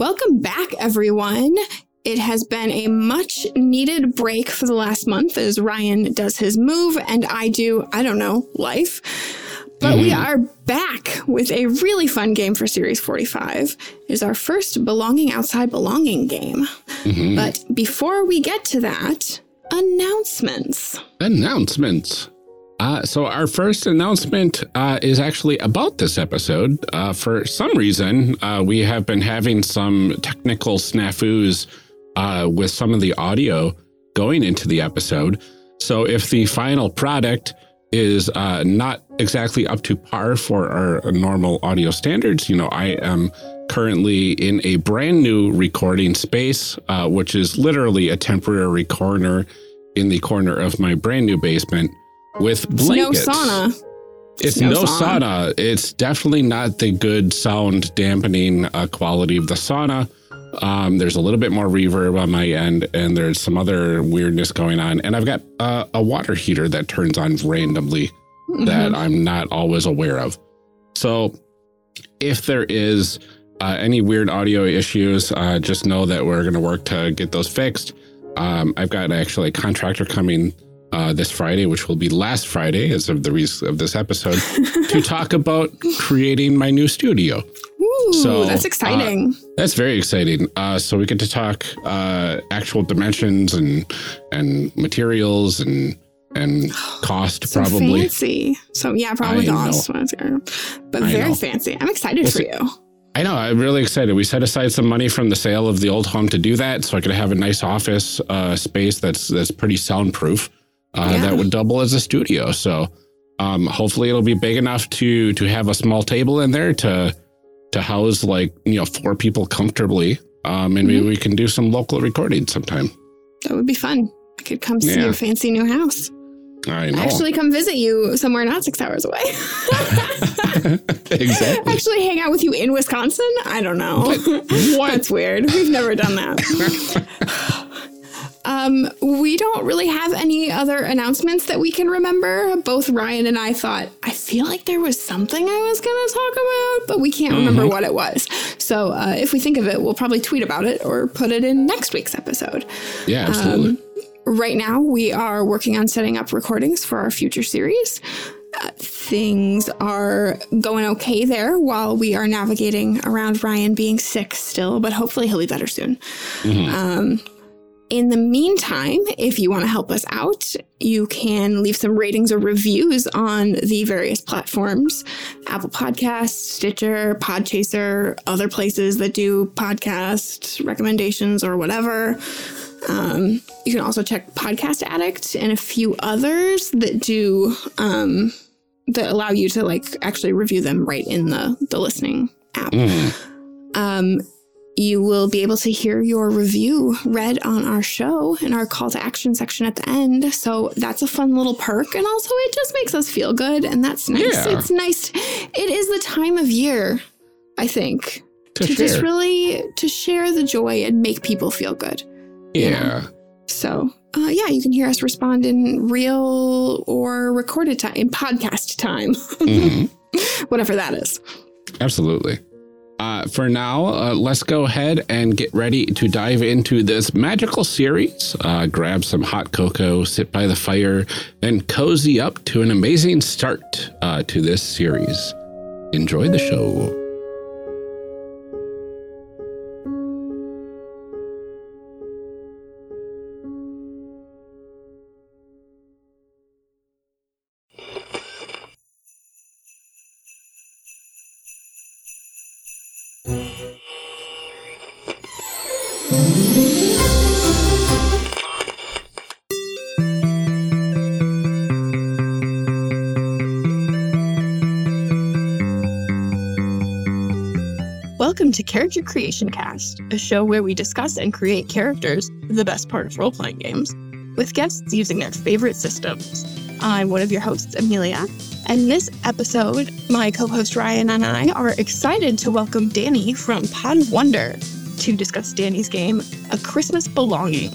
Welcome back, everyone. It has been a much needed break for the last month as Ryan does his move and I do, I don't know, life. But mm-hmm. we are back with a really fun game for Series 45. It is our first Belonging Outside Belonging game. Mm-hmm. But before we get to that, announcements. Announcements. Uh, so our first announcement uh, is actually about this episode. Uh, for some reason, uh, we have been having some technical snafus uh, with some of the audio going into the episode. So if the final product is uh, not exactly up to par for our normal audio standards, you know, I am currently in a brand new recording space, which is literally a temporary corner in the corner of my brand new basement with blankets. no sauna. It's no, no sauna. sauna. It's definitely not the good sound dampening uh, quality of the sauna. Um, there's a little bit more reverb on my end, and there's some other weirdness going on. And I've got uh, a water heater that turns on randomly mm -hmm. that I'm not always aware of. So if there is uh, any weird audio issues, uh, just know that we're going to work to get those fixed. Um, I've got actually a contractor coming uh, this Friday, which will be last Friday as of the reason of this episode, to talk about creating my new studio. Ooh, so that's exciting. Uh, that's very exciting. Uh, so we get to talk uh, actual dimensions and and materials and and cost so probably fancy. So yeah, probably cost, but very fancy. I'm excited we'll for see. you. I know. I'm really excited. We set aside some money from the sale of the old home to do that, so I could have a nice office uh, space that's that's pretty soundproof uh, yeah. that would double as a studio. So um, hopefully it'll be big enough to to have a small table in there to to house like you know four people comfortably. Um, and mm -hmm. maybe mm-hmm. we can do some local recording sometime. That would be fun. I could come see yeah. your fancy new house. I know. Actually, come visit you somewhere not six hours away. exactly. Actually, hang out with you in Wisconsin. I don't know. What? That's weird. We've never done that. Um, we don't really have any other announcements that we can remember. Both Ryan and I thought, I feel like there was something I was going to talk about, but we can't mm -hmm. remember mm-hmm. what it was. So uh, if we think of it, we'll probably tweet about it or put it in next week's episode. Yeah, absolutely. Um, right now, we are working on setting up recordings for our future series. Uh, things are going okay there while we are navigating around Ryan being sick still, but hopefully he'll be better soon. Mm -hmm. um, in the meantime, if you want to help us out, you can leave some ratings or reviews on the various platforms Apple Podcasts, Stitcher, Podchaser, other places that do podcast recommendations or whatever. Um, you can also check Podcast Addict and a few others that do um, that allow you to like actually review them right in the the listening app. Mm. Um, you will be able to hear your review read on our show in our call to action section at the end. So that's a fun little perk. And also, it just makes us feel good. And that's nice. Yeah. It's nice. It is the time of year, I think, to, to just really to share the joy and make people feel good. Yeah. You know? So, uh, yeah, you can hear us respond in real or recorded time, in podcast time, mm-hmm. whatever that is. Absolutely. Uh, for now, uh, let's go ahead and get ready to dive into this magical series. Uh, grab some hot cocoa, sit by the fire, and cozy up to an amazing start uh, to this series. Enjoy the show. Character Creation Cast, a show where we discuss and create characters, the best part of role playing games, with guests using their favorite systems. I'm one of your hosts, Amelia, and this episode, my co host Ryan and I are excited to welcome Danny from Pod Wonder to discuss Danny's game, A Christmas Belonging,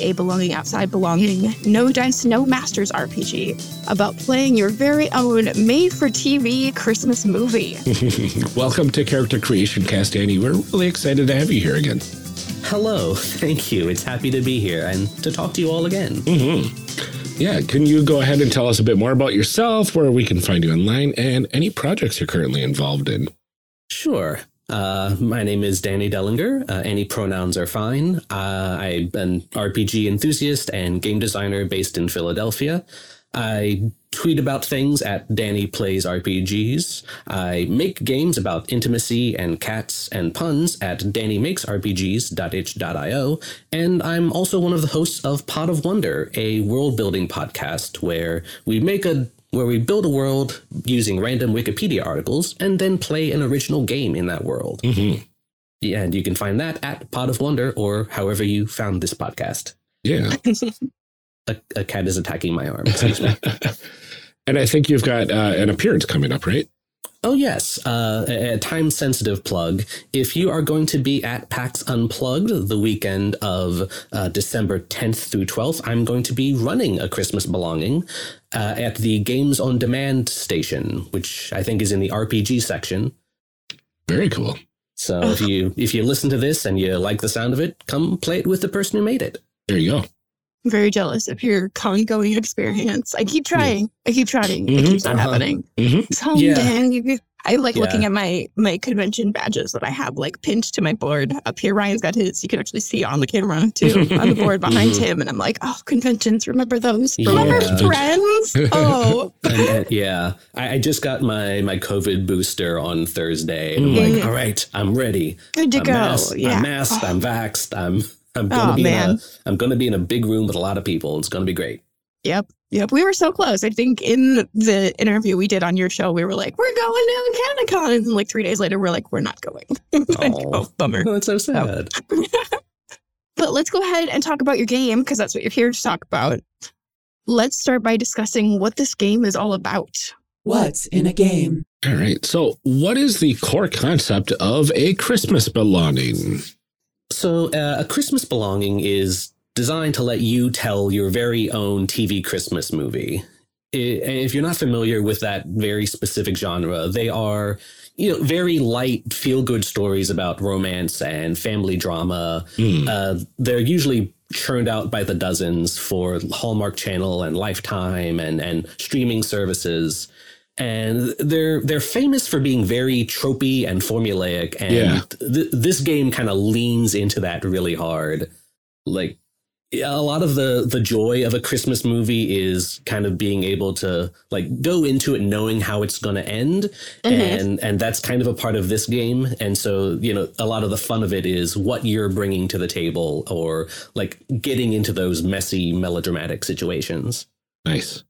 a belonging outside belonging, no dice, no masters RPG about playing your very own made for TV Christmas movie. Welcome to Character Creation Cast, Danny. We're really excited to have you here again. Hello, thank you. It's happy to be here and to talk to you all again. Mm-hmm. Yeah, can you go ahead and tell us a bit more about yourself, where we can find you online, and any projects you're currently involved in? Sure. Uh, my name is Danny Dellinger. Uh, any pronouns are fine. Uh, I'm an RPG enthusiast and game designer based in Philadelphia. I tweet about things at Danny Plays RPGs. I make games about intimacy and cats and puns at DannyMakesRPGs.itch.io. And I'm also one of the hosts of Pod of Wonder, a world building podcast where we make a where we build a world using random Wikipedia articles and then play an original game in that world. Mm-hmm. Yeah, and you can find that at Pod of Wonder or however you found this podcast. Yeah. a, a, cat is attacking my arm. and I think you've got uh, an appearance coming up, right? Oh, yes. Uh, a time sensitive plug. If you are going to be at PAX Unplugged the weekend of uh, December 10th through 12th, I'm going to be running a Christmas belonging uh, at the Games on Demand station, which I think is in the RPG section. Very cool. So if you if you listen to this and you like the sound of it, come play it with the person who made it. There you go. Very jealous of your con-going experience. I keep trying. Yeah. I keep trying. Mm-hmm. It keeps not uh-huh. happening. Mm-hmm. So yeah. I like yeah. looking at my my convention badges that I have like pinned to my board up here. Ryan's got his. You can actually see on the camera too on the board behind mm-hmm. him. And I'm like, oh, conventions. Remember those? Remember friends? Oh, and, and, yeah. I, I, just got my my COVID booster on Thursday. And I'm like, mm-hmm. all right, I'm ready. Good to I'm go. Masked, yeah. I'm masked. Oh. I'm vaxxed. I'm I'm gonna oh, be man. in a, I'm gonna be in a big room with a lot of people. It's gonna be great. Yep. Yep. We were so close. I think in the interview we did on your show, we were like, we're going to CanadaCon. And like three days later, we're like, we're not going. oh, oh, bummer. That's so sad. but let's go ahead and talk about your game because that's what you're here to talk about. Let's start by discussing what this game is all about. What's in a game? All right. So, what is the core concept of a Christmas belonging? So, uh, a Christmas belonging is designed to let you tell your very own TV Christmas movie. If you're not familiar with that very specific genre, they are you know very light feel good stories about romance and family drama. Mm. Uh, they're usually churned out by the dozens for Hallmark Channel and Lifetime and and streaming services and they're they're famous for being very tropey and formulaic and yeah. th- this game kind of leans into that really hard like a lot of the the joy of a christmas movie is kind of being able to like go into it knowing how it's going to end mm-hmm. and and that's kind of a part of this game and so you know a lot of the fun of it is what you're bringing to the table or like getting into those messy melodramatic situations nice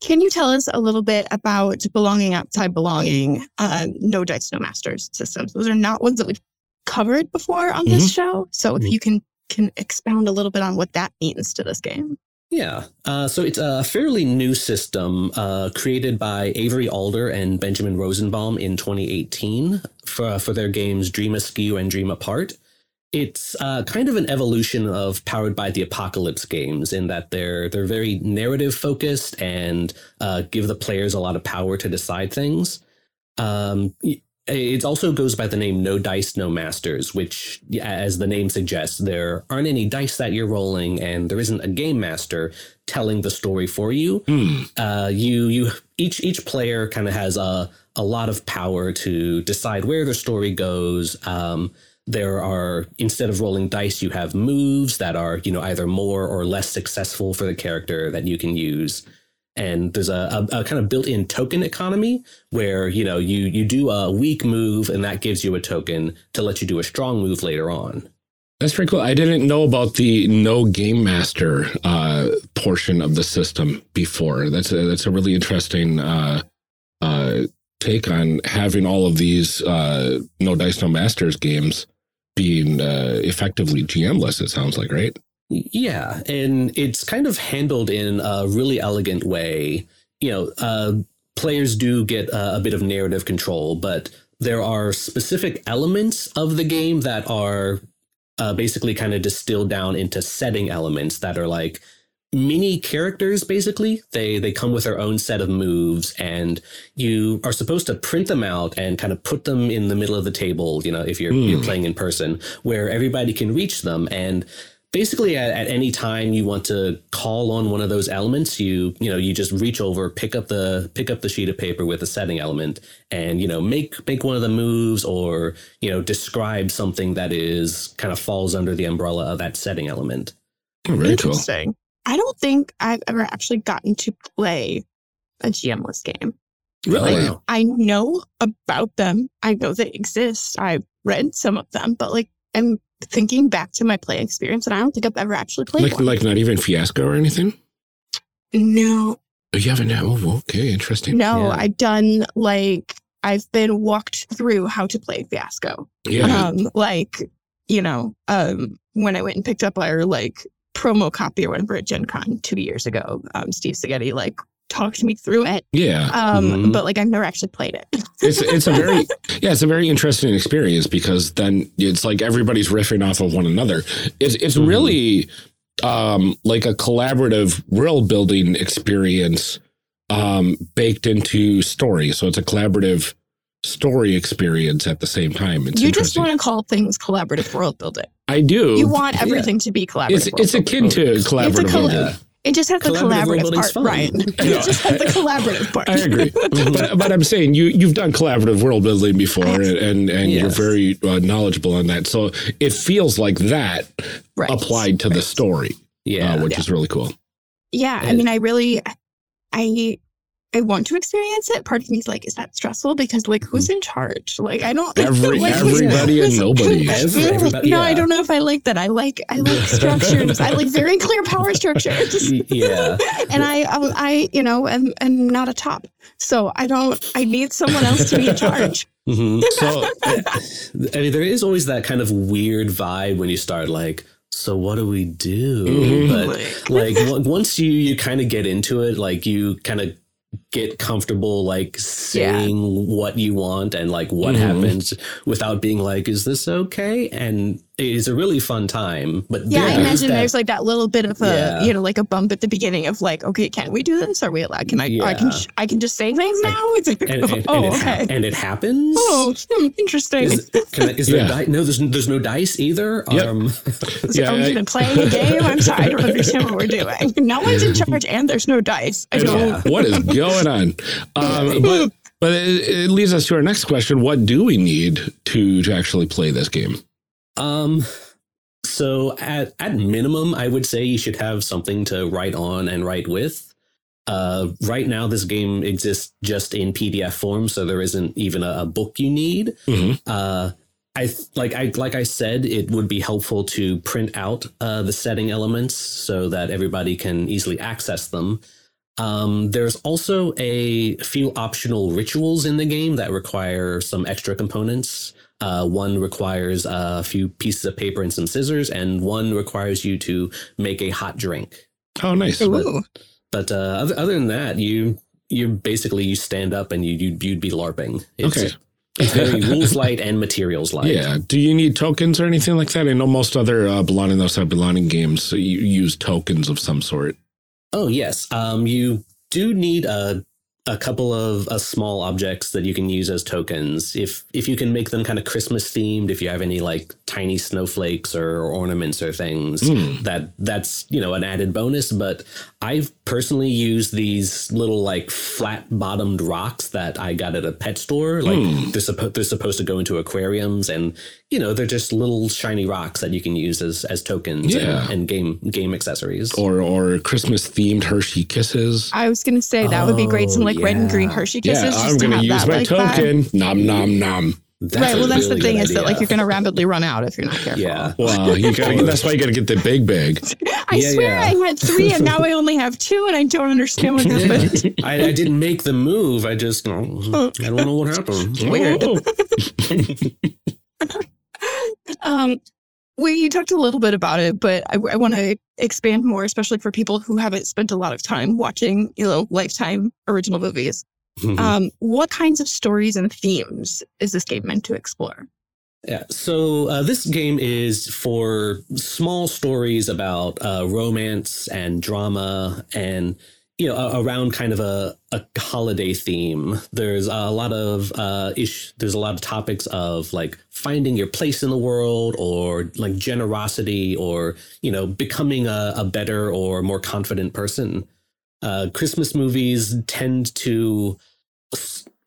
can you tell us a little bit about belonging outside belonging, uh, no dice, no masters systems? Those are not ones that we've covered before on this mm-hmm. show. So if mm-hmm. you can can expound a little bit on what that means to this game. Yeah. Uh, so it's a fairly new system uh, created by Avery Alder and Benjamin Rosenbaum in 2018 for, for their games Dream Askew and Dream Apart it's uh, kind of an evolution of Powered by the Apocalypse games in that they're they're very narrative focused and uh, give the players a lot of power to decide things. Um, it also goes by the name No Dice, No Masters, which, as the name suggests, there aren't any dice that you're rolling, and there isn't a game master telling the story for you. Mm. Uh, you you each each player kind of has a a lot of power to decide where the story goes. Um, there are instead of rolling dice you have moves that are you know either more or less successful for the character that you can use. And there's a, a, a, kind of built-in token economy where you know you you do a weak move and that gives you a token to let you do a strong move later on. That's pretty cool. I didn't know about the no game master uh, portion of the system before. That's a, that's a really interesting uh, uh, take on having all of these uh, No Dice No Masters games being uh, effectively GMless. It sounds like, right? Yeah, and it's kind of handled in a really elegant way. You know, uh, players do get a bit of narrative control, but there are specific elements of the game that are uh, basically kind of distilled down into setting elements that are like mini characters basically they they come with their own set of moves and you are supposed to print them out and kind of put them in the middle of the table you know if you're Mm. you're playing in person where everybody can reach them and basically at, at any time you want to call on one of those elements you you know you just reach over pick up the pick up the sheet of paper with the setting element and you know make make one of the moves or you know describe something that is kind of falls under the umbrella of that setting element very cool. Interesting. I don't think I've ever actually gotten to play a GMless game. Really? Wow. I know about them. I know they exist. I've read some of them, but like I'm thinking back to my play experience, and I don't think I've ever actually played Like, one. like not even Fiasco or anything? no, Oh, you haven't? Oh, okay. Interesting. no, Yeah. I've done like I've been walked through how to play Fiasco. Yeah. Um, like you know, um, when I went and picked up our like promo copy or whatever at Gen Con two years ago, um, Steve Segedy like talked me through it. yeah. Um, Mhm. but like I've never actually played it. It's it's a very yeah, it's a very interesting experience because then it's like everybody's riffing off of one another. It's it's Mhm. really um like a collaborative world building experience um baked into story. So it's a collaborative story experience at the same time. It's you just want to call things collaborative world building. I do. You want everything to be collaborative. it's it's akin to collaborative It's a world. It just has the Collaborative world collaborative part, fun. Ryan. It just has the collaborative part. I agree, but but I'm saying you you've done collaborative world building before, and and, and you're very uh, knowledgeable on that. So it feels like that Right. applied to the story, yeah uh, which Yeah. is really cool. Yeah, I mean, I really, I, I want to experience it. Part of me is like, is that stressful? Because like, who's in charge? Like, I don't. Every like, everybody and nobody. Everybody- no, I don't know if I like that. I like I like structures. I like very clear power structures. Yeah And I, I, I, you know, am, am not a top, so I don't. I need someone else to be in charge. Mhm. So I mean, there is always that kind of weird vibe when you start like, so what do we do? Mhm. But like on- once you you kind of get into it, like you kind of get comfortable like saying what you want and like what Mhm. happens without being like, is this okay? And it's a really fun time. But Yeah, I imagine that- there's like that little bit of a, Yeah. you know, like a bump at the beginning of like, okay, can we do this? Are we allowed? Can I? I can. Sh- I can just say things now. It's like, and, and, oh, and, it, okay. and it happens. Oh, hmm, interesting. Is, can I, is there Yeah. di- no? There's there's no dice either. Yep. Um, So yeah, are we I- even playing a game? I'm sorry, I don't understand what we're doing. No one's in charge, and there's no dice. I don't. Yeah. what is going on? Um, but but it, it leads us to our next question: What do we need to to actually play this game? Um, so at at minimum, I would say you should have something to write on and write with. Uh, right now, this game exists just in PDF form, so there isn't even a, a book you need. Mhm. Uh, I th- like I like I said, it would be helpful to print out uh, the setting elements so that everybody can easily access them. Um, there's also a few optional rituals in the game that require some extra components. Uh, one requires a few pieces of paper and some scissors, and one requires you to make a hot drink. Oh, nice. Ooh. But uh, other, other than that, you you basically you stand up and you you'd, you'd be larping. It's, Okay. it's very rules light and materials light. Yeah. Do you need tokens or anything like that? I know most other uh, belonging those type belonging games you use tokens of some sort. Oh yes, um, you do need a a couple of uh, small objects that you can use as tokens. If if you can make them kind of Christmas themed, if you have any like tiny snowflakes or, or ornaments or things, Hmm. that that's you know an added bonus. But I've personally used these little like flat bottomed rocks that I got at a pet store. Like Hmm. they're supposed they're supposed to go into aquariums, and you know they're just little shiny rocks that you can use as as tokens Yeah. and, and game game accessories. Or or Christmas themed Hershey kisses. I was gonna say that would be great. Some Oh, like red and green yeah. Hershey Yeah, kisses. just I'm gonna use that my like that. token. Nom nom nom. That's right. Well, that's the thing good is that like you're going to rapidly run out if you're not careful. Yeah. Well, you gotta, that's why you got to get the big bag. I Yeah, swear yeah. I had three and now I only have two and I don't understand what happened. I, I didn't make the move. I just I don't know what happened. Weird. Oh. um, we you talked a little bit about it, but I, I want to expand more, especially for people who haven't spent a lot of time watching, you know, lifetime original movies. Mhm. Um, what kinds of stories and themes is this game meant to explore? Yeah. So uh, this game is for small stories about uh, romance and drama, and you know, around kind of a, a holiday theme. There's a lot of uh, ish. There's a lot of topics of like finding your place in the world, or like generosity, or you know, becoming a, a better or more confident person. Uh, Christmas movies tend to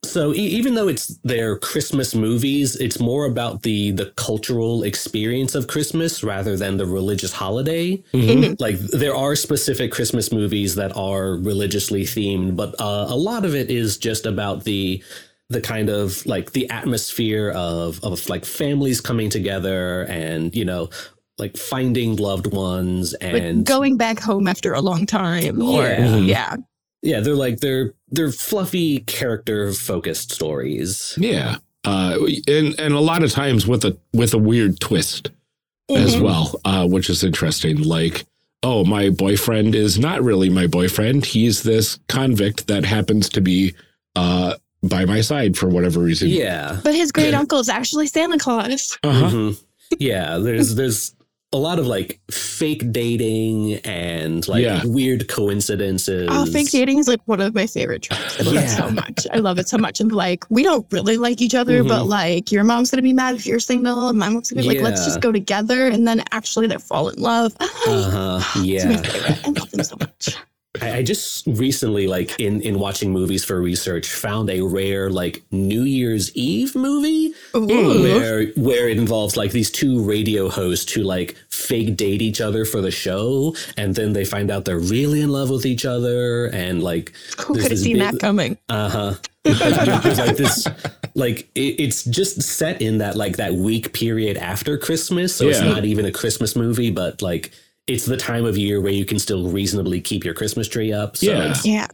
so e- even though it's their Christmas movies, it's more about the the cultural experience of Christmas rather than the religious holiday. Mhm. Like there are specific Christmas movies that are religiously themed, but uh, a lot of it is just about the the kind of like the atmosphere of of like families coming together and you know like finding loved ones Like and going back home after a long time, or Yeah. Yeah, yeah they're like they're they're fluffy character focused stories Yeah. Uh, and and a lot of times with a with a weird twist as Mhm. well, uh, which is interesting. Like, oh, my boyfriend is not really my boyfriend. He's this convict that happens to be uh, by my side for whatever reason. yeah But his great uncle is actually Santa Claus. Uh-huh. Mhm. Yeah, there's there's a lot of like fake dating and like Yeah. weird coincidences. Oh, fake dating is like one of my favorite tropes. I love it so much. I love it so much. And like, we don't really like each other, but Mhm. like, your mom's gonna be mad if you're single, and my mom's gonna be like, let's just go together. And then actually, they fall in love. Uh-huh. It's my Yeah. favorite. I love them so much. I, I just recently, like in in watching movies for research, found a rare like New Year's Eve movie Ooh. where where it involves like these two radio hosts who like fake date each other for the show, and then they find out they're really in love with each other, and like Who could have seen big- that coming? Uh huh. There's like this, like it, it's just set in that like that week period after Christmas, so it's not even a Christmas movie, but like it's the time of year where you can still reasonably keep your Christmas tree up. So Yeah. Yeah.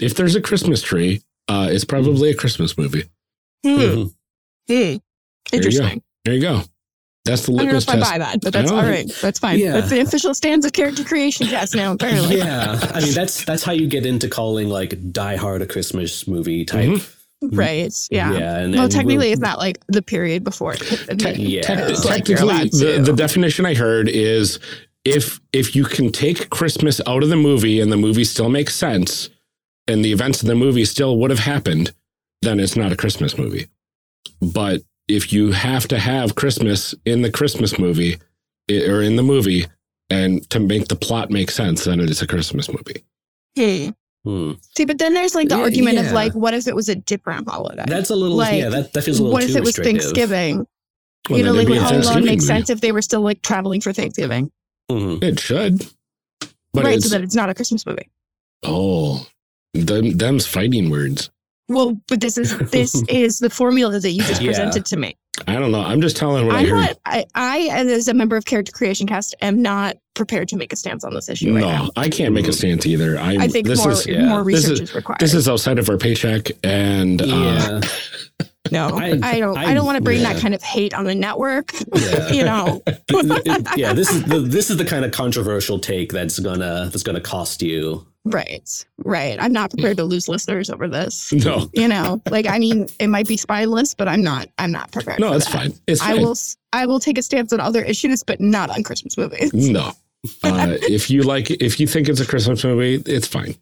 If there's a Christmas tree, uh, it's probably a Christmas movie. Hmm. Mhm. Hmm. There you go. Interesting. There you go. That's the I don't know litmus if I test. buy that, but that's I all don't- right. That's fine. Yeah. That's the official stance of Character Creation Cast now, apparently. yeah. I mean that's that's how you get into calling like Die Hard a Christmas movie type. Mhm. Right. Yeah. Yeah. And, Well, and technically, we're- it's not like the period before it hit the Te- Yeah. Te- It's like technically, the, the definition I heard is if if you can take Christmas out of the movie and the movie still makes sense, and the events of the movie still would have happened, then it's not a Christmas movie. But if you have to have Christmas in the Christmas movie i- or in the movie, and to make the plot make sense, then it is a Christmas movie. Hmm. Hmm. See, but then there's like the Yeah, argument of like, what if it was a different holiday? That's a little Like, yeah. That that feels a little what too if it was. Thanksgiving? Well, you know, like it'd be Home Alone Thanksgiving make movie. sense if they were still like traveling for Thanksgiving? Mhm. It should, but right, so that it's not a Christmas movie. oh, them them's fighting words. Well, but this is this is the formula that you just Yeah. presented to me. I don't know. I'm just telling what i I'm heard. not. I, I, as a member of Character Creation Cast, am not prepared to make a stance on this issue right no, now. I can't make a stance either. I'm, I think this more is yeah. more This research is- is, required. this is outside of our paycheck, and uh, Yeah. no, I- I, don't. I, I- don't want to bring yeah. that kind of hate on the network. Yeah. you know, yeah, this is the this is the kind of controversial take that's gonna that's gonna cost you. right, right. I'm not prepared to lose listeners over this. no, You know, like I mean, it might be spineless, but I'm not. I'm not prepared. no, it's fine. It's fine. I will. I will take a stance on other issues, but not on Christmas movies. No, uh, if you like, if you think it's a Christmas movie, it's fine.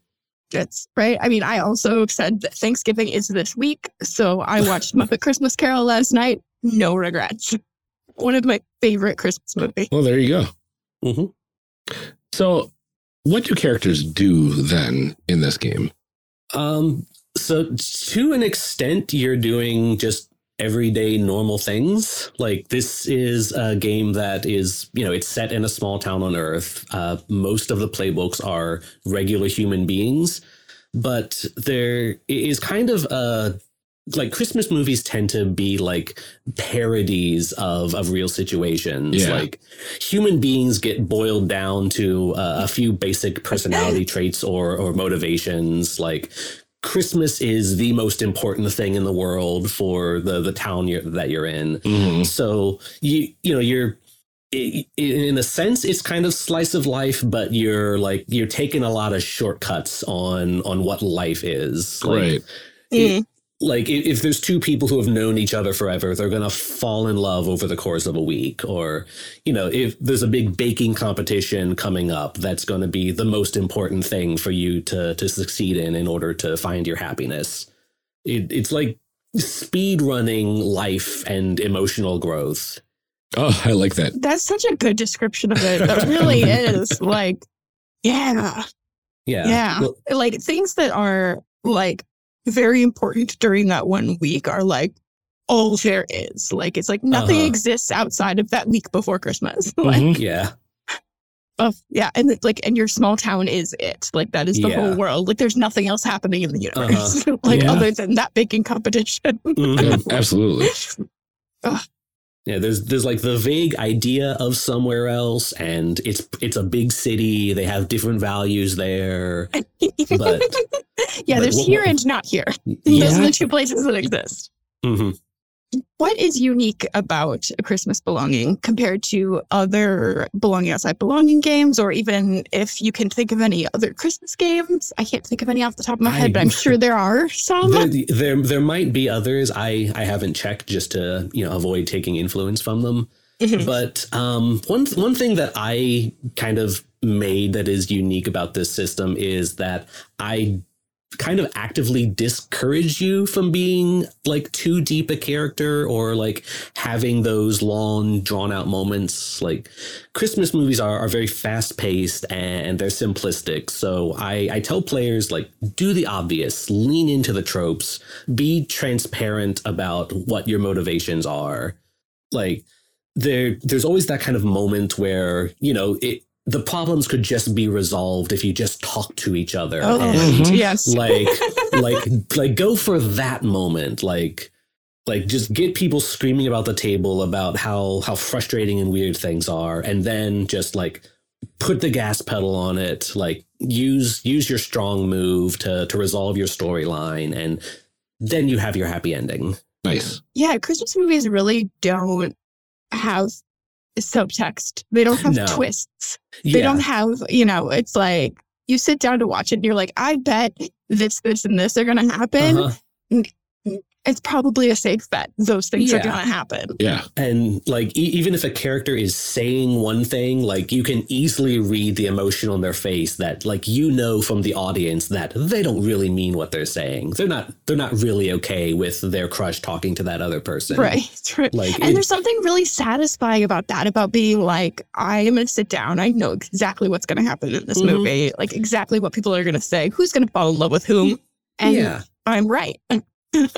It's right. I mean, I also said that Thanksgiving is this week, so I watched Muppet Christmas Carol last night. No regrets. One of my favorite Christmas movies. Well, there you go. Mhm. So, what do characters do then in this game? Um, so to an extent, you're doing just everyday normal things. Like this is a game that is, you know, it's set in a small town on Earth. Uh, most of the playbooks are regular human beings, but there is kind of a like Christmas movies tend to be like parodies of of real situations. Yeah. Like human beings get boiled down to uh, a few basic personality traits or or motivations. Like Christmas is the most important thing in the world for the the town you're, that you're in. Mhm. So you you know you're in a sense it's kind of slice of life, but you're like you're taking a lot of shortcuts on on what life is. Like, right. it- like i- if there's two people who have known each other forever, they're gonna fall in love over the course of a week. Or you know if there's a big baking competition coming up, that's going to be the most important thing for you to to succeed in in order to find your happiness. It, it's like speed running life and emotional growth. Oh, I like that. That's such a good description of it. That really is. Like, yeah. Yeah. Yeah. Well, Like things that are like very important during that one week are like all there is. Like it's like nothing Uh-huh. exists outside of that week before Christmas. like Mhm. yeah. of yeah, and it's like and your small town is it. Like that is the Yeah. whole world. Like there's nothing else happening in the universe. like Yeah. other than that baking competition. Mhm. Yeah, absolutely. Yeah, there's there's like the vague idea of somewhere else, and it's it's a big city. They have different values there. But- yeah, but there's what- here and not here. Those are the two places that exist. Mhm. What is unique about a Christmas belonging compared to other belonging outside belonging games, or even if you can think of any other Christmas games? I can't think of any off the top of my I- head, but I'm sure there are some. There, there there might be others. I I haven't checked just to you know avoid taking influence from them. Mhm. But um, one one thing that I kind of made that is unique about this system is that I kind of actively discourage you from being like too deep a character or like having those long drawn out moments. Like christmas movies are, are very fast paced and they're simplistic. So I, I tell players like do the obvious. Lean into the tropes. Be transparent about what your motivations are. Like there there's always that kind of moment where you know it the problems could just be resolved if you just talk to each other Oh, and mm-hmm. yes. like like like go for that moment like like just get people screaming about the table about how how frustrating and weird things are and then just like put the gas pedal on it like use use your strong move to to resolve your storyline and then you have your happy ending Nice. yeah, Christmas movies really don't have subtext. They don't have No. twists. They don't have, you know, it's like you sit down to watch it and you're like, I bet this, this, and this are going to happen. Uh-huh. It's probably a safe bet. Those things are going to happen. Yeah. And like, e- even if a character is saying one thing, like you can easily read the emotion on their face that, like, you know from the audience that they don't really mean what they're saying. They're not. They're not really okay with their crush talking to that other person. Right. right. Like, And it- there's something really satisfying about that, about being like, I am going to sit down. I know exactly what's going to happen in this Mhm. movie, like exactly what people are going to say, who's going to fall in love with whom. And yeah. I'm right.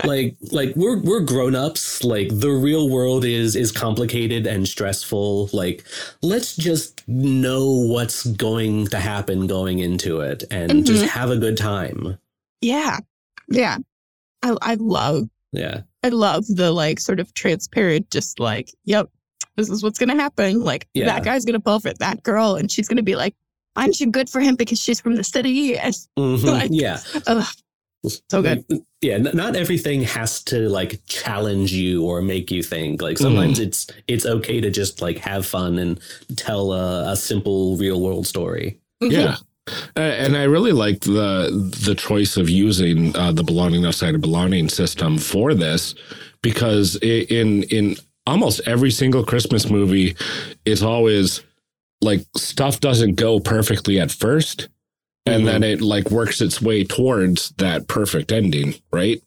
Like like we're we're grown-ups like the real world is is complicated and stressful like let's just know what's going to happen going into it and just have a good time Yeah. Yeah. I, I love, yeah I love the like sort of transparent, just like, yep, this is what's going to happen. Like Yeah. that guy's going to fall for that girl and she's going to be like, I'm too good for him because she's from the city. And Mhm. Like- yeah ugh, so good. Like, yeah not everything has to like challenge you or make you think. Like sometimes it's it's okay to just like have fun and tell a, a simple real world story. Yeah. Uh, and I really like the the choice of using uh, the belonging outside of belonging system for this because i in in almost every single Christmas movie, it's always like stuff doesn't go perfectly at first, and then it like works its way towards that perfect ending, right?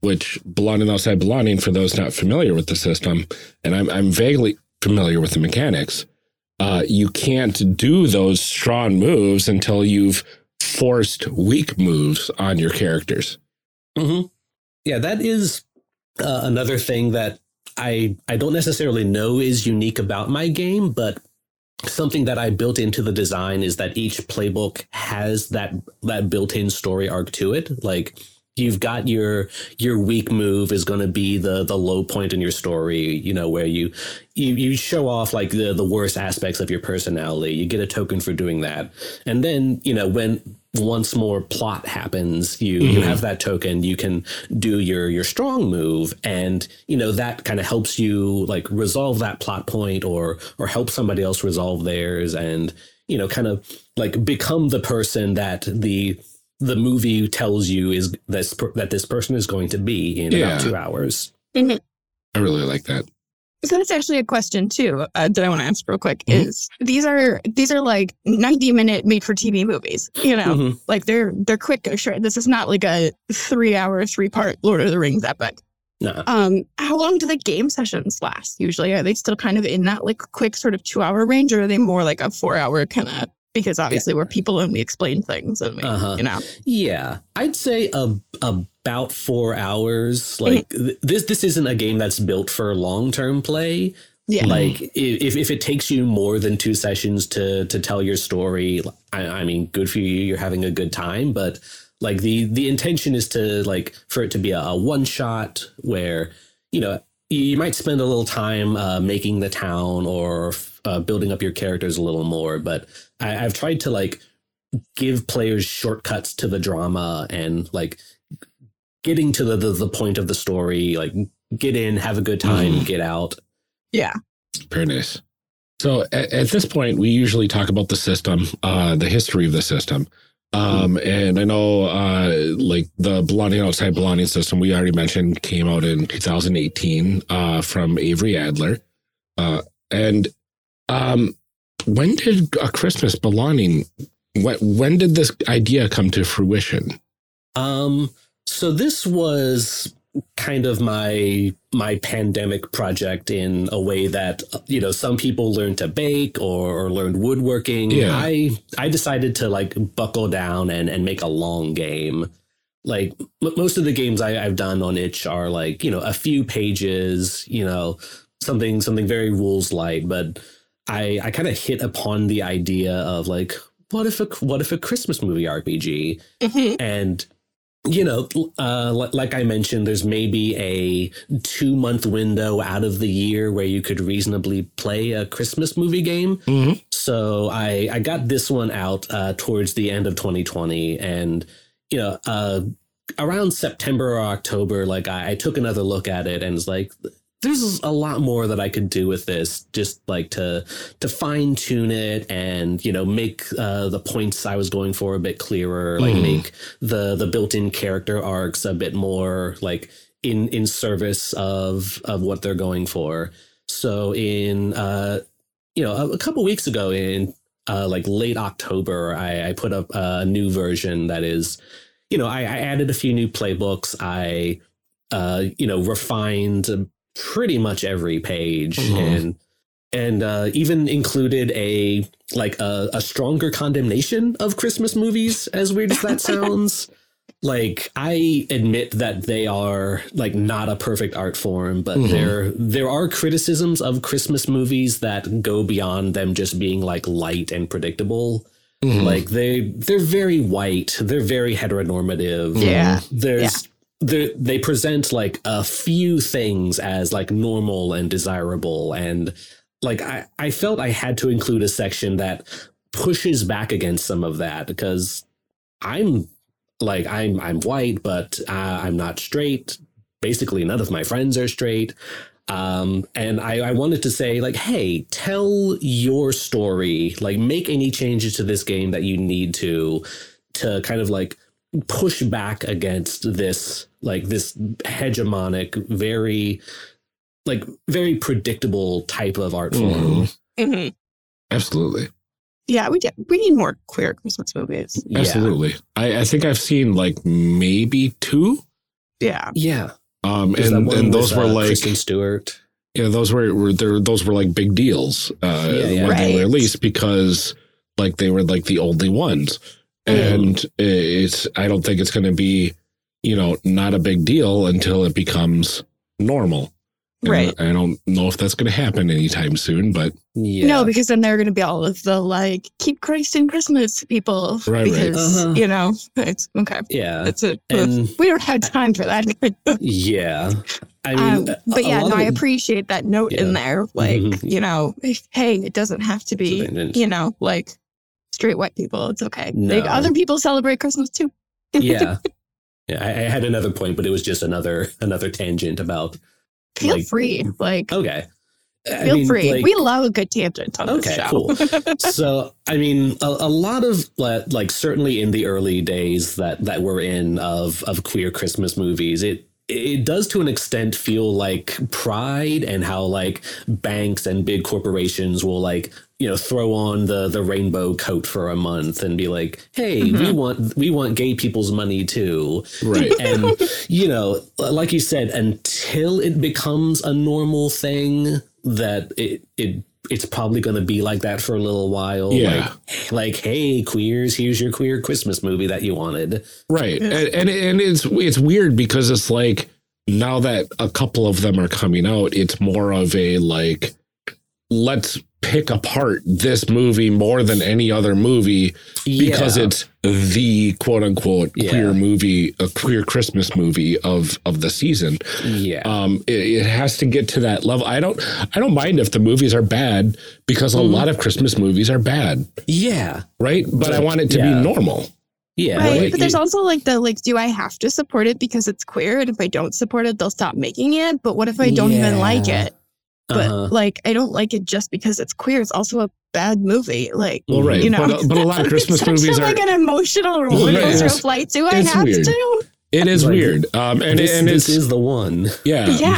Which belonging outside belonging, for those not familiar with the system, and I'm I'm vaguely familiar with the mechanics uh, you can't do those strong moves until you've forced weak moves on your characters. Mm-hmm. Yeah, that is uh, another thing that I I don't necessarily know is unique about my game, but something that I built into the design is that each playbook has that that built-in story arc to it. Like you've got your your weak move is going to be the the low point in your story you know where you you you show off like the the worst aspects of your personality. You get a token for doing that. And then you know when once more plot happens you mm-hmm. you have that token you can do your your strong move. And you know that kind of helps you like resolve that plot point or or help somebody else resolve theirs and you know kind of like become the person that the the movie tells you is this that this person is going to be in yeah. about two hours. Mm-hmm. I really like that. So that's actually a question too uh, that I want to ask real quick. Mm-hmm. Is these are these are like ninety minute made for TV movies? You know, mm-hmm. like they're they're quick. Sure, this is not like a three hour three part Lord of the Rings epic. No. Um, how long do the game sessions last? Usually, are they still kind of in that like quick sort of two hour range, or are they more like a four hour kind of because obviously yeah. we're people and we explain things and we, uh-huh. you know. Yeah, I'd say a, about four hours. Like mm-hmm. th- this, this isn't a game that's built for long term play. Yeah. Like if, if it takes you more than two sessions to to tell your story, I, I mean, good for you. You're having a good time, but like the the intention is to like for it to be a, a one shot where you know you might spend a little time uh, making the town or uh, building up your characters a little more, but I, I've tried to like give players shortcuts to the drama and like getting to the, the, the point of the story, like get in, have a good time, mm. get out. Yeah. Very nice. So at, at, this point, we usually talk about the system, uh, the history of the system. Um, and I know, uh, like the belonging outside belonging system we already mentioned came out in 2018, uh, from Avery Alder, Uh, and, um, when did a Christmas belonging, when, when did this idea come to fruition? Um, so this was kind of my my pandemic project in a way that you know some people learn to bake or, or learned woodworking yeah. i i decided to like buckle down and and make a long game like m- most of the games I, have done on itch are like you know a few pages you know something something very rules light but i i kind of hit upon the idea of like what if a what if a christmas movie rpg mm-hmm. and you know, uh, like I mentioned, there's maybe a two month window out of the year where you could reasonably play a Christmas movie game. Mm-hmm. So I, I got this one out uh, towards the end of 2020. And, you know, uh, around September or October, like I, I took another look at it and it's like, there's a lot more that I could do with this, just like to to fine tune it and you know make uh, the points I was going for a bit clearer, like mm. make the the built in character arcs a bit more like in in service of of what they're going for. So in uh, you know a, a couple weeks ago in uh, like late October, I, I put up a new version that is, you know, I, I added a few new playbooks. I uh, you know, refined pretty much every page mm-hmm. and and uh, even included a like a, a stronger condemnation of Christmas movies. As weird as that sounds, like I admit that they are like not a perfect art form, but mm-hmm. there there are criticisms of Christmas movies that go beyond them just being like light and predictable. Mm-hmm. Like they they're very white, they're very heteronormative. Yeah, there's yeah they present like a few things as like normal and desirable and like I, I felt I had to include a section that pushes back against some of that because I'm like I'm I'm white but uh, I'm not straight. Basically, none of my friends are straight. Um, and I, I wanted to say like, hey, tell your story. Like, make any changes to this game that you need to to kind of like push back against this like this hegemonic very like very predictable type of art form mm-hmm. Mm-hmm. absolutely yeah we did we need more queer christmas movies absolutely yeah. I, I think i've seen like maybe two yeah yeah um and and those with, were uh, like Kristen Stewart yeah those were, were there those were like big deals uh yeah, yeah. when right. they were released because like they were like the only ones and it's I don't think it's going to be you know not a big deal until it becomes normal. And Right. I don't know if that's going to happen anytime soon, but Yeah. No, because then there are going to be all of the like keep Christ in Christmas people. Right, right. because Uh-huh. you know it's okay. yeah. It's a And we don't have time for that. yeah. I mean, um, but yeah, lot no, I appreciate that note in there. Like Mhm. you know, hey, it doesn't have to be you know like straight white people. It's okay. No. other people celebrate Christmas too. yeah. Yeah, I, I had another point, but it was just another another tangent about. Feel like- free. Like Okay. I feel mean, free. like- we love a good tangent on Okay, cool. so I mean, a, a lot of like, like certainly in the early days that that we're in of of queer Christmas movies, it it does to an extent feel like pride and how like banks and big corporations will like you know throw on the the rainbow coat for a month and be like hey we mm-hmm. want we want gay people's money too right. and you know like you said until it becomes a normal thing that it it it's probably going to be like that for a little while Yeah. like like hey queers here's your queer christmas movie that you wanted Right. And, and and it's it's weird because it's like now that a couple of them are coming out, it's more of a like let's pick apart this movie more than any other movie because Yeah. it's the quote unquote Yeah. queer movie, a queer Christmas movie of of the season. yeah Um, it, it has to get to that level. I don't I don't mind if the movies are bad because a Mm-hmm. lot of Christmas movies are bad, yeah right? But I want it to Yeah. be normal. yeah Right, like, but there's it- also like the like, do I have to support it because it's queer? And if I don't support it, they'll stop making it. But what if I don't even like it? But uh-huh. like, I don't like it just because it's queer. It's also a bad movie. Like, Well, right. You know. but, but a lot of Christmas Such movies are like an emotional roller Right, coaster it's- flight. Do I have weird. to? It is Like, weird. Um, and this, and this it's is the one yeah, Yeah.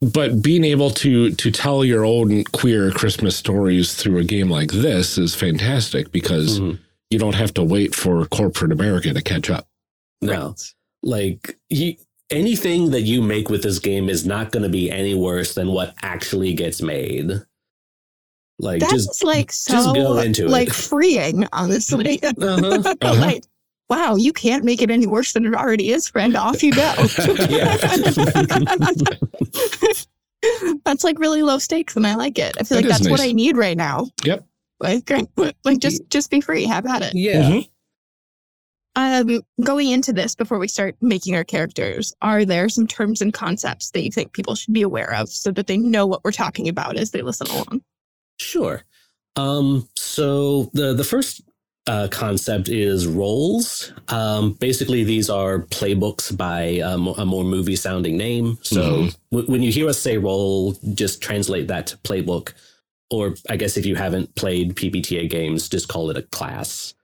but but being able to to tell your own queer Christmas stories through a game like this is fantastic because Mhm. you don't have to wait for corporate America to catch up. no like you, anything that you make with this game is not going to be any worse than what actually gets made like That's just like just so go into it. like freeing, honestly. uh-huh. Uh-huh. like, wow, you can't make it any worse than it already is, friend. Off you go. That's like really low stakes, and I like it. I feel That like is that's what. I need right now. Yep. Like, like just just be free. Have at it. yeah Mhm. Um, going into this before we start making our characters, are there some terms and concepts that you think people should be aware of so that they know what we're talking about as they listen along? Sure. Um, so the the first uh, concept is roles. Um, basically, these are playbooks by um, a more movie sounding name. So Mhm. w- when you hear us say role, just translate that to playbook. Or I guess if you haven't played PBTA games, just call it a class.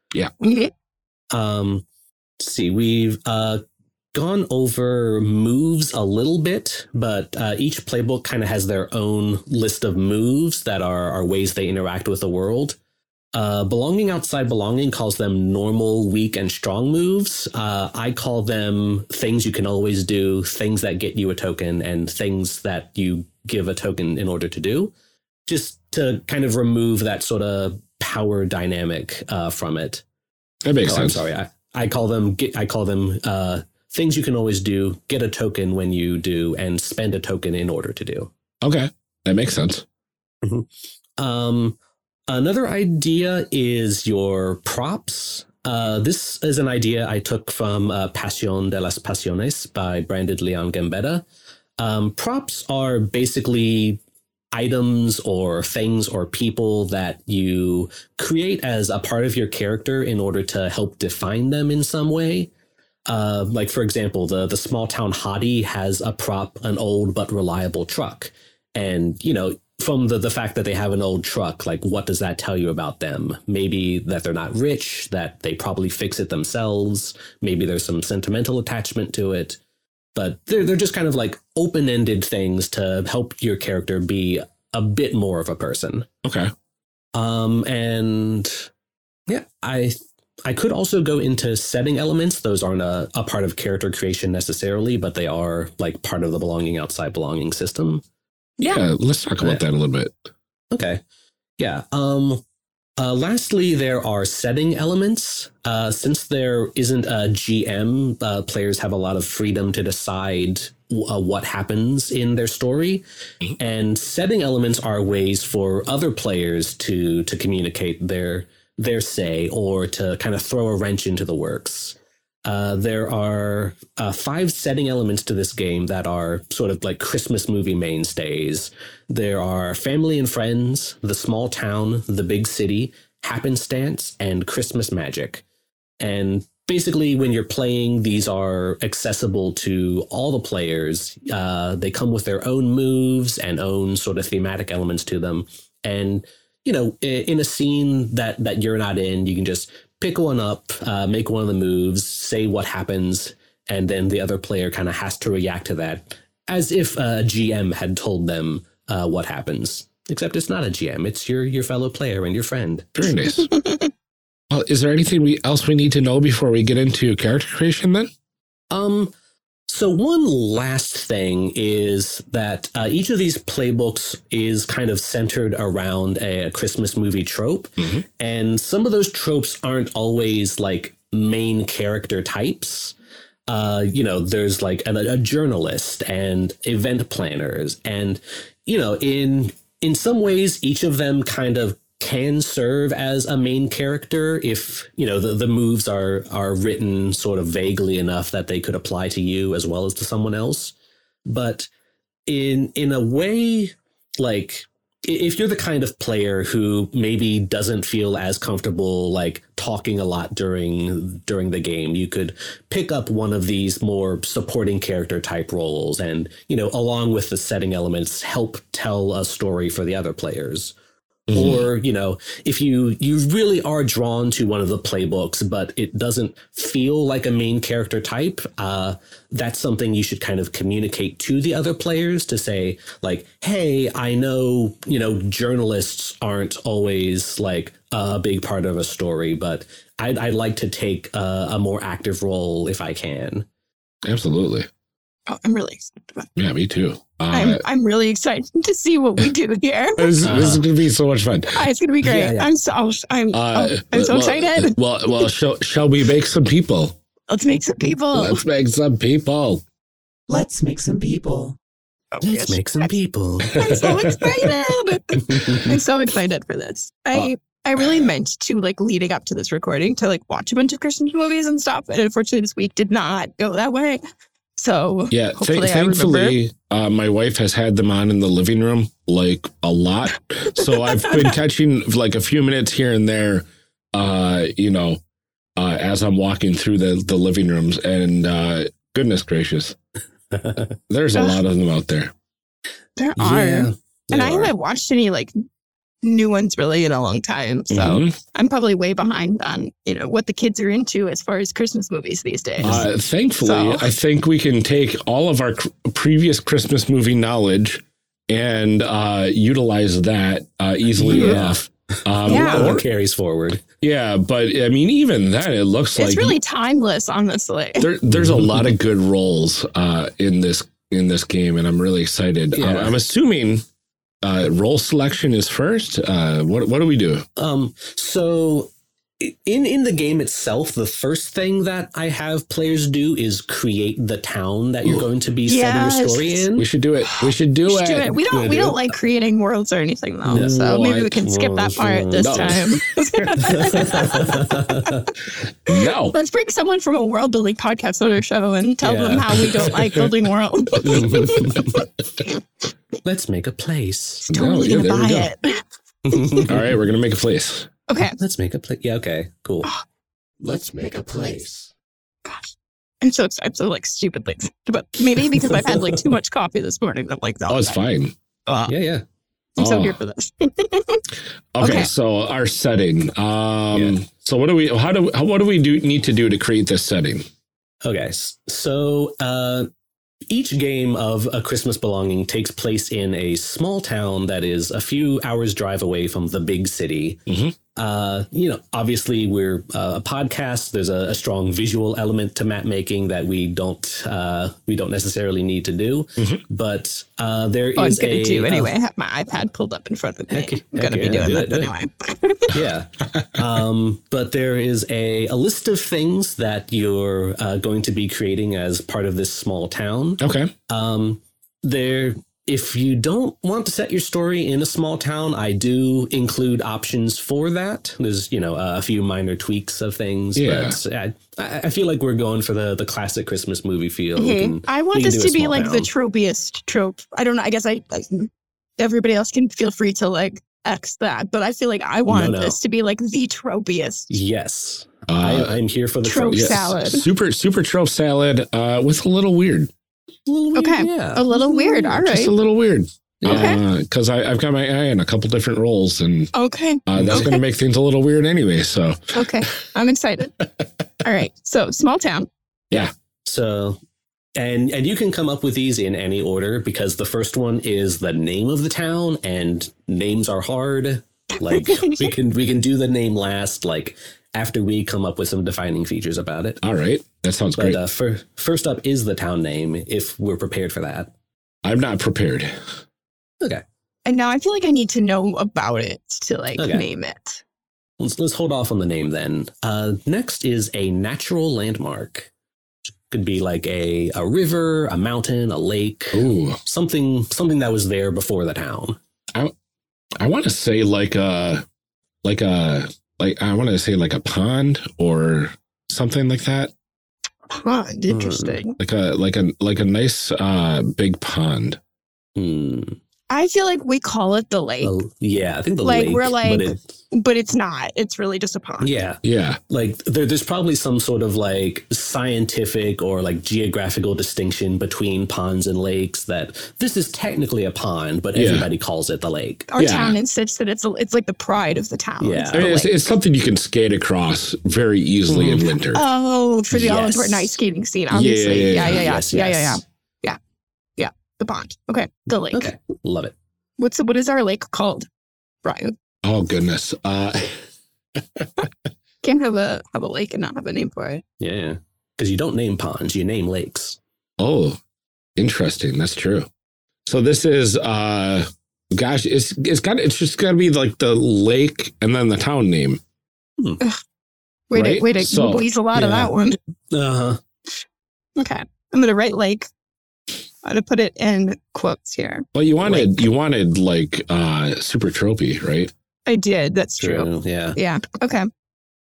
Um, see, we've uh, gone over moves a little bit, but uh, each playbook kind of has their own list of moves that are, are ways they interact with the world. Uh, belonging outside belonging calls them normal, weak, and strong moves. Uh, I call them things you can always do, things that get you a token, and things that you give a token in order to do. Just to kind of remove that sort of power dynamic uh, from it. That makes Oh, sense. I'm sorry. I, I call them I call them uh, things you can always do. Get a token when you do, and spend a token in order to do. Okay, that makes sense. Um, another idea is your props. Uh, this is an idea I took from uh, Pasión de las Pasiones by Brandon Leon Gambetta. Um, props are basically items or things or people that you create as a part of your character in order to help define them in some way. Uh, like for example, the the small town hottie has a prop, an old but reliable truck, and you know from the the fact that they have an old truck, like what does that tell you about them? Maybe that they're not rich, that they probably fix it themselves. Maybe there's some sentimental attachment to it, but they're they're just kind of like open ended things to help your character be a bit more of a person. Okay. Um, and yeah, I I could also go into setting elements. Those aren't a, a part of character creation necessarily, but they are like part of the belonging outside belonging system. Yeah, let's talk about that a little bit. Okay. Yeah. Um Uh, lastly, there are setting elements. Uh, since there isn't a GM, uh, players have a lot of freedom to decide uh, what happens in their story, and setting elements are ways for other players to to communicate their their say or to kind of throw a wrench into the works. Uh, there are uh, five setting elements to this game that are sort of like Christmas movie mainstays. There are family and friends, the small town, the big city, happenstance, and Christmas magic. And basically, when you're playing, these are accessible to all the players. Uh, they come with their own moves and own sort of thematic elements to them. And you know, in a scene that that you're not in, you can just pick one up, uh, make one of the moves, say what happens, and then the other player kind of has to react to that as if a GM had told them uh, what happens. Except it's not a GM; it's your your fellow player and your friend. Very nice. well, is there anything we, else we need to know before we get into character creation? Then, um, so one last thing is that uh, each of these playbooks is kind of centered around a, Christmas movie trope, mm-hmm. and some of those tropes aren't always like main character types. Uh, you know, there's like a, a journalist and event planners, and you know, in in some ways, each of them kind of can serve as a main character if you know the, the moves are are written sort of vaguely enough that they could apply to you as well as to someone else. But in in a way like if you're the kind of player who maybe doesn't feel as comfortable like talking a lot during during the game you could pick up one of these more supporting character type roles and you know along with the setting elements help tell a story for the other players Mm-hmm. Or, you know, if you you really are drawn to one of the playbooks, but it doesn't feel like a main character type, uh, that's something you should kind of communicate to the other players to say, like, hey, I know, you know, journalists aren't always like a big part of a story, but I'd, I'd like to take a, a more active role if I can. Absolutely. Oh, I'm really excited about it. Yeah, me too. Uh, I'm I'm really excited to see what we do here. this, this is going to be so much fun. Uh, it's going to be great. Yeah, yeah. I'm so I'm uh, oh, I'm so well, excited. Well, well, shall shall we make some people? Let's make some people. Let's make some people. Let's make some people. Oh, Let's yes. make some people. I'm so excited. I'm so excited for this. I uh, I really meant to like leading up to this recording to like watch a bunch of Christmas movies and stuff. And unfortunately this week did not go that way. So yeah, th- thankfully, uh, my wife has had them on in the living room like a lot. So I've been catching like a few minutes here and there, uh, you know, uh, as I'm walking through the the living rooms. And uh, goodness gracious, there's a lot of them out there. There are. Yeah, and I haven't watched any like new ones really in a long time. So mm-hmm. I'm probably way behind on, you know, what the kids are into as far as Christmas movies these days. Uh, thankfully, so. I think we can take all of our cr- previous Christmas movie knowledge and uh, utilize that uh, easily yeah. enough. Um, yeah. Or carries forward. Yeah, but I mean, even then, it looks it's like it's really timeless. Honestly, there, there's a lot of good roles uh, in this in this game, and I'm really excited. Yeah. I'm assuming uh, role selection is first. Uh, what what do we do? Um, so in in the game itself, the first thing that I have players do is create the town that you're going to be yes. setting your story in. We should do it. We should do, we it. do it. We don't we do not like creating worlds or anything though. No, so maybe we can skip that part this time. no. Let's bring someone from a world building podcast on our show and tell yeah. them how we don't like building worlds. Let's make a place. Totally no, yeah, gonna buy it. All right, we're gonna make a place. Okay. Let's make a place. Yeah, okay, cool. Let's make a place. Gosh. I'm so excited. So like stupidly, but maybe because I've had like too much coffee this morning. I'm like, oh, it's fine. Uh, yeah, yeah. I'm oh. so here for this. okay, okay, so our setting. Um, yeah. so what do we? How do? How, what do we do? Need to do to create this setting? Okay, so uh, each game of A Christmas Belonging takes place in a small town that is a few hours' drive away from the big city. Mm-hmm. Uh, you know, obviously we're uh, a podcast. There's a, a, strong visual element to map making that we don't uh, we don't necessarily need to do. Mm-hmm. But uh, there oh, is I'm gonna a, do uh, anyway. I have my iPad pulled up in front of me. Okay, I'm gonna okay, be doing do that it, anyway. yeah. Um, but there is a, a list of things that you're uh, going to be creating as part of this small town. Okay. Um, there if you don't want to set your story in a small town, I do include options for that. There's, you know, a few minor tweaks of things, Yeah. but I, I feel like we're going for the, the classic Christmas movie feel. We Okay. can- I want this to be small like the tropiest trope. I don't know. I guess I, I everybody else can feel free to like X that, but I feel like I want no. this to be like the tropiest. Yes. Uh, I, I'm here for the trope tropes. salad. Super super trope salad uh, with a little weird. Okay. Yeah. A little weird. All right. Just a little weird. Okay. Because I I've got my eye on a couple different roles, and Okay. uh, that's going to make things a little weird anyway. So Okay. I'm excited. All right. So small town. Yeah. So, and and you can come up with these in any order because the first one is the name of the town, and names are hard. Like we can we can do the name last, like after we come up with some defining features about it. all right, that sounds But great. uh, for, first up is the town name, if we're prepared for that. I'm not prepared. Okay, And now I feel like I need to know about it to like Okay. name it. let's let's hold off on the name then. Uh, next is a natural landmark. Could be like a a river, a mountain, a lake, Ooh, something something that was there before the town. I want to say like a like a like I want to say like a pond or something like that. Pond. Interesting. Like a like a like a nice uh big pond. Hmm. I feel like we call it the lake, Oh, yeah, I think the Like, lake. we're like- but it, but it's not. It's really just a pond. yeah, Yeah. like there, there's probably some sort of like scientific or like geographical distinction between ponds and lakes that this is technically a pond, but Yeah. everybody calls it the lake. Our Yeah. town insists that it's a, it's like the pride of the town. Yeah. It's I mean, it's, it's something you can skate across very easily in mm. winter. Oh, for the all important ice skating scene, obviously. Yeah, Yeah, yeah, yeah, yeah, Yes, yeah, yeah, yeah, yes. yeah, yeah. The pond. Okay, the lake. Okay, love it. What's what is our lake called, Brian? Oh goodness. Uh, Can't have a have a lake and not have a name for it. Yeah, because you don't name ponds, you name lakes. oh, interesting. That's true. So this is uh, gosh, it's it's got it's just got to be like the lake and then the town name. Wait, Right? wait, a, So, we'll a lot of that one. Uh huh. Okay, I'm gonna write lake. I'm gonna put it in quotes here. Well, you wanted you wanted like uh super tropey, right? I did. That's true. Yeah. Yeah. Okay.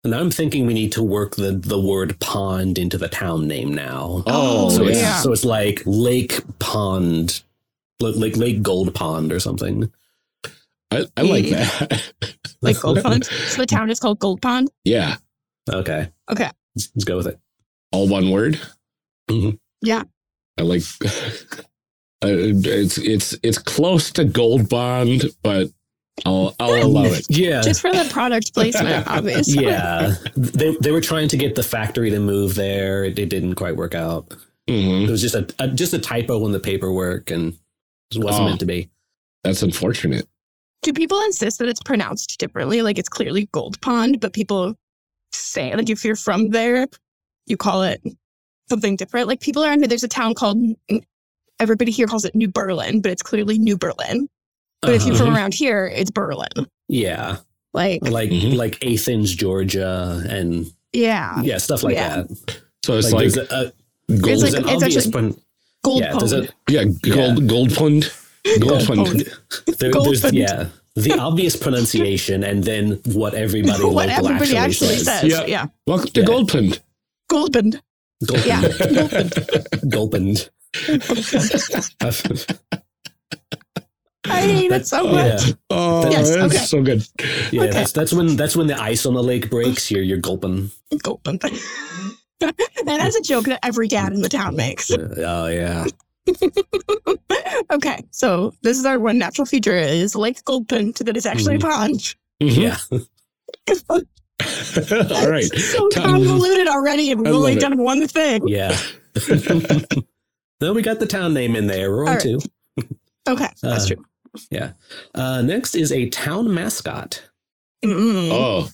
And I'm thinking we need to work the the word pond into the town name now. Oh, so it's yeah. so it's like Lake Pond, like like Lake Gold Pond or something. I, I like Yeah. that. Like Gold Pond. so the town is called Gold Pond. yeah, Okay, Okay. let's, let's go with it. all one word. Mhm. Yeah. I like. Uh, it's it's it's close to Gold Bond, but I'll I'll allow it. Yeah, Just for the product placement, obviously. yeah. They they were trying to get the factory to move there. It, it didn't quite work out. hmm It was just a, a just a typo in the paperwork, and it wasn't Oh. meant to be. That's unfortunate. Do people insist that it's pronounced differently? Like it's clearly Gold Pond, but people say like if you're from there, you call it something different. Like people around here, there's a town called everybody here calls it New Berlin, but it's clearly New Berlin. But if you're Uh-huh. from around here, it's Berlin. yeah, Like like Mhm. like Athens, Georgia, and yeah, yeah, stuff like Yeah. that. So it's Like, like, a, a, gold. It's like- it's obvious actually- pron- Gold yeah, there's Pond. yeah, gold gold pond. Gold Gold pond. There, Gold there's Pond. yeah the obvious pronunciation and then what everybody what local everybody actually, says. says. Yeah. Yeah, Welcome to Yeah. Gold Pond. Gold Pond. Gulpin. Yeah, Gulpin. I hate it so yeah, much. Oh, Yes, that's okay. so good. yeah. Okay. That's that's when that's when the ice on the lake breaks. You're you're gulping. Gold Pond. and that's a joke that every dad in the town makes. Oh yeah. okay, so this is our one natural feature is Lake Goldpin that is actually a pond. Yeah. All right. so convoluted already, and we've only it. done one thing. Yeah. no, we got the town name in there. We're on All right. two. Okay, that's Uh, true. Yeah. Uh, next is a town mascot. Mm. Oh,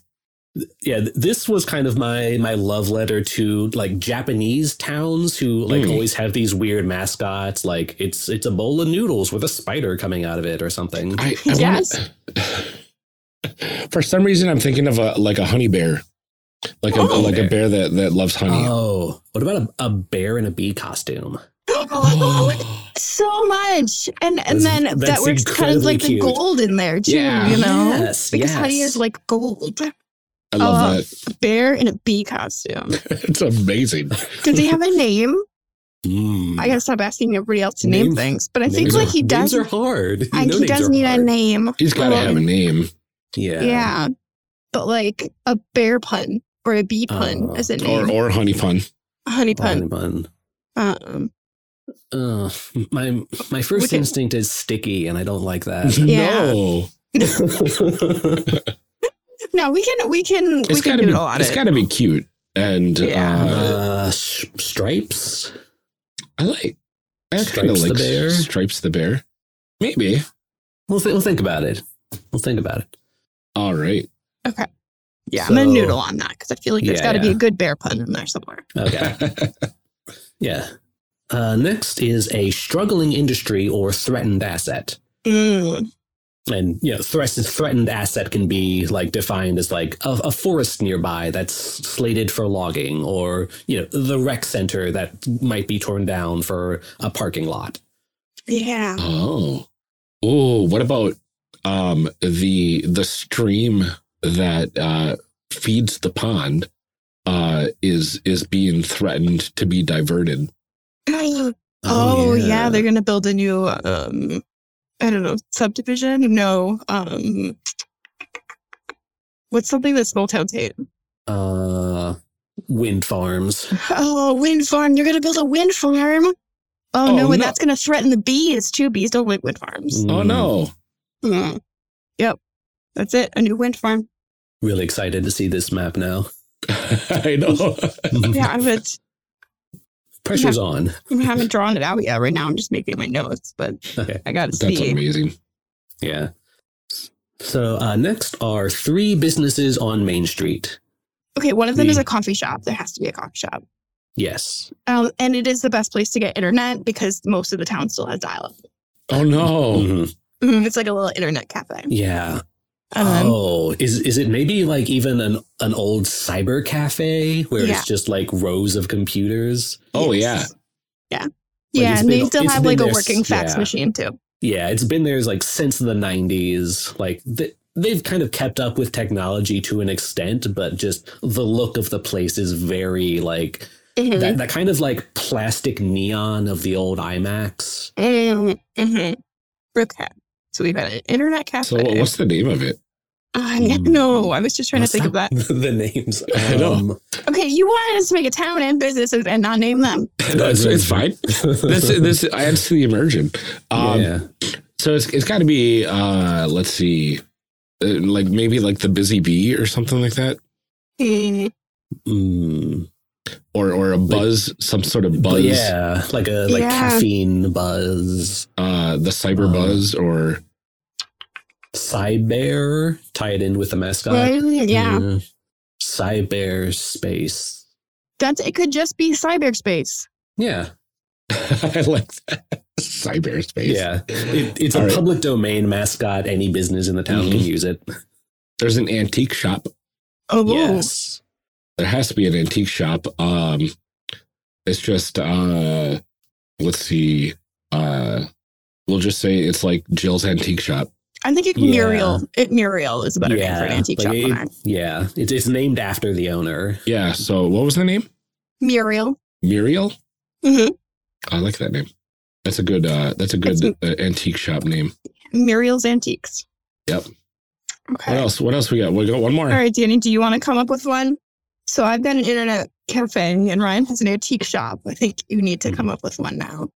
yeah this was kind of my my love letter to like japanese towns who like Mm. always have these weird mascots like it's it's a bowl of noodles with a spider coming out of it or something I, I Yes. wanna- for some reason, I'm thinking of a like a honey bear, like a Oh. like a bear that that loves honey. oh what about a, a bear in a bee costume so much. And and That's- then that works kind of like the gold in there too, Yeah. you know? yes Because honey is like gold. I love uh, that. A bear in a bee costume. It's amazing. Does he have a name? Mm. I gotta stop asking everybody else to name Names- things. But I think Names like he does names are hard I, he names does are need a hard. name. He's got to Well, have a name. Yeah Yeah. But like a bear pun or a bee pun Oh. as a name. or honey pun. a honey Honey pun. Um, Uh, my my first We instinct is sticky, and I don't like that. Yeah. No, no, we can we can we it's can gotta be. doodle on It's it. got to be cute. And Yeah. uh, uh, stripes. I like. I kind of Stripes the bear? Stripes the bear. Maybe. We'll th- we'll think about it. We'll think about it. All right. okay. Yeah, I'm gonna noodle on that because I feel like there's Yeah, got to be a good bear pun in there somewhere. Okay. yeah. Uh, next is a struggling industry or threatened asset. Mm. And you know, threat- threatened asset can be like defined as like a, a forest nearby that's slated for logging, or you know, the rec center that might be torn down for a parking lot. Yeah. Oh. Oh, what about um the the stream that uh feeds the pond uh is is being threatened to be diverted. Oh, yeah. they're gonna build a new um I don't know, subdivision? No. Um what's something that small towns hate? uh, wind farms. Oh, wind farm. You're gonna build a wind farm. Oh, Oh, no, and no. that's gonna threaten the bees too. Bees don't like wind farms. Oh no. Mm. Yep. That's it. A new wind farm. Really excited to see this map now. I know. Yeah, I but Pressure's on. I haven't drawn it out yet. Right now, I'm just making my notes, but Okay. I gotta see. That's amazing. Yeah. So uh, next are three businesses on Main Street. Okay, one of them is a coffee shop. There has to be a coffee shop. Yes. Um, and it is the best place to get internet because most of the town still has dial-up. Oh no. Mhm. Mhm, It's like a little internet cafe. Yeah. And then, Oh, is is it maybe like even an an old cyber cafe where Yeah. it's just like rows of computers? Oh yes. Yeah. Like, yeah, it's and they still have been like a working fax yeah. machine too. Yeah, it's been there like since the '90s. Like th- they've kind of kept up with technology to an extent, but just the look of the place is very like Mm-hmm. that, that kind of like plastic neon of the old iMacs. Mm-hmm. Okay. So we've got an internet cafe. So what's the name of it? Uh, no, I was just trying to think of that. the names. I know. Um, Okay, you wanted us to make a town and businesses and not name them. No, it's, it's fine. This this adds to the immersion. Um, yeah. So it's it's got to be uh let's see, uh, like maybe like the busy bee or something like that, Mm, Mm. Or or a buzz, some sort of buzz. yeah, like a like Yeah. caffeine buzz. Uh, the cyber Uh, buzz or Cyber, tie it in with the mascot. right, yeah, Mm. Cyber space. that's it. Could just be cyberspace. Yeah. I like that cyberspace. Yeah. It, it's All a right. public domain mascot. Any business in the town can Mhm. use it. There's an antique shop. Oh, Yes. There has to be an antique shop. Um, it's just uh, let's see. Uh, we'll just say it's like Jill's antique shop. I think it, Yeah. Muriel. It Muriel is a better name for an antique shop. it- yeah. It, it's named after the owner. Yeah. So what was the name? Muriel. Muriel. Mhm. I like that name. That's a good. Uh, that's a good That's- uh, antique shop name. Muriel's Antiques. Yep. Okay. What else? What else we got? We got one more. All right, Danny, do you want to come up with one? So I've got an internet cafe and Ryan has an antique shop. I think you need to come up with one now.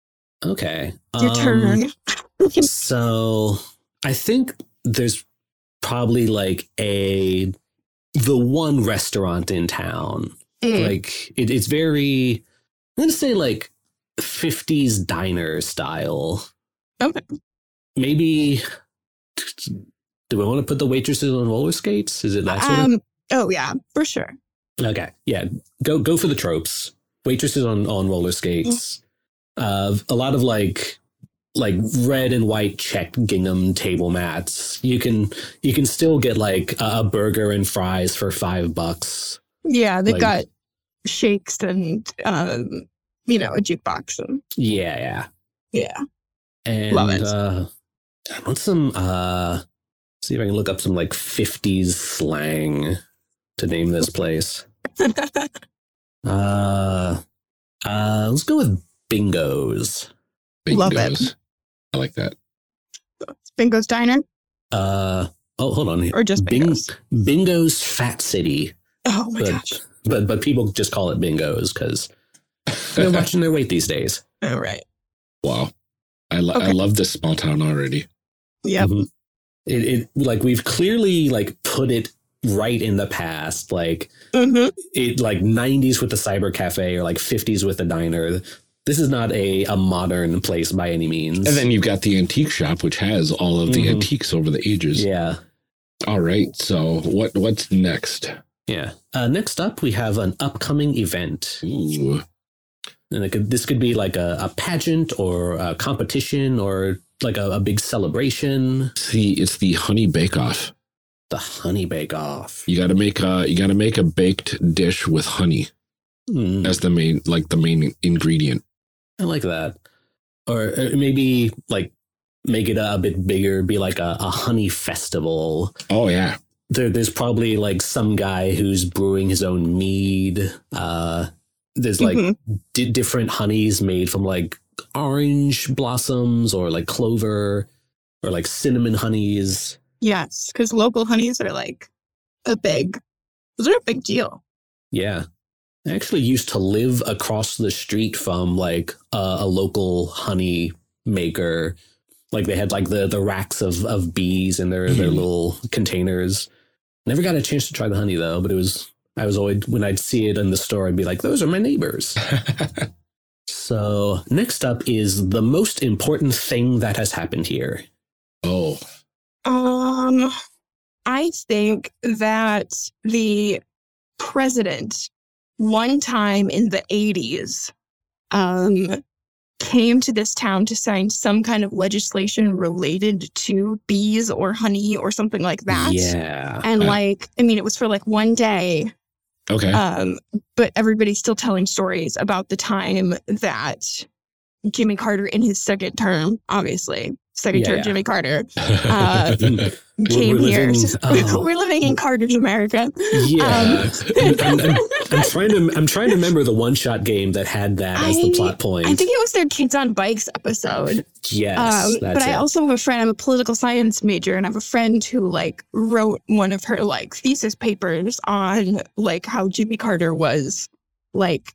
Okay. Your Um, turn. So I think there's probably like a the one restaurant in town. Mm. Like it, it's very I'm gonna say like 50s diner style. Okay. Maybe Do we want to put the waitresses on roller skates? Is it that sort Um. Oh yeah, for sure. Okay, yeah. Go go for the tropes. Waitresses on on roller skates. Uh, a lot of like like red and white checked gingham table mats. You can you can still get like a, a burger and fries for five bucks. Yeah, they've Like- got shakes and um, you know, a jukebox and Yeah, yeah. yeah. And Love it. uh I want some uh see if I can look up some like 50s slang to name this place. Uh uh let's go with bingos. Love it. Bingos. I like that. Bingo's Diner Uh oh hold on. or just Bing- Bingo's? Bingo's Fat City. Oh my But, gosh. but but people just call it bingos because they're watching their weight these days. All right. Wow. I, lo- I love this small town already. Yep. Mhm. It, it like we've clearly like put it right in the past. Like hmm it like 90s with the cyber cafe or like 50s with the diner. This is not a, a modern place by any means. And then you've got the antique shop, which has all of the Mhm. antiques over the ages. yeah, All right. So what what's next? yeah. Uh, next up, we have an upcoming event, Ooh. and it could, this could be like a, a pageant or a competition or like a, a big celebration. See, it's the honey bake off. The honey bake off. You gotta make a you gotta make a baked dish with honey Mm, as the main like the main ingredient. I like that. Or uh, maybe like make it a, bit bigger, be like a, a honey festival. Oh yeah. there, there's probably like some guy who's brewing his own mead. Uh, there's like Mhm. di- different honeys made from like orange blossoms or like clover or like cinnamon honeys. Yes, because local honeys are like a big. Those are a big deal. Yeah. I actually used to live across the street from like a, a local honey maker. Like they had like the, the racks of, of bees in their, their Mhm. little containers. Never got a chance to try the honey though, but it was, I was always, when I'd see it in the store, I'd be like, those are my neighbors. So next up is the most important thing that has happened here. oh. Um, I think that the president, one time in the 80s, um, came to this town to sign some kind of legislation related to bees or honey or something like that. Yeah. And Uh. like, I mean, it was for like one day, Okay. um, but everybody's still telling stories about the time that Jimmy Carter, in his second term, obviously, second Yeah, yeah. Jimmy Carter, uh, came we're here. living- So- oh. We're living in Carter's America. Yeah. Um, I'm, I'm- I'm- trying to I'm trying to remember the one shot game that had that as the plot point. I think it was their Kids on Bikes episode. yes, Um, but I it. also have a friend, I'm a political science major, and I have a friend who like wrote one of her like thesis papers on like how Jimmy Carter was like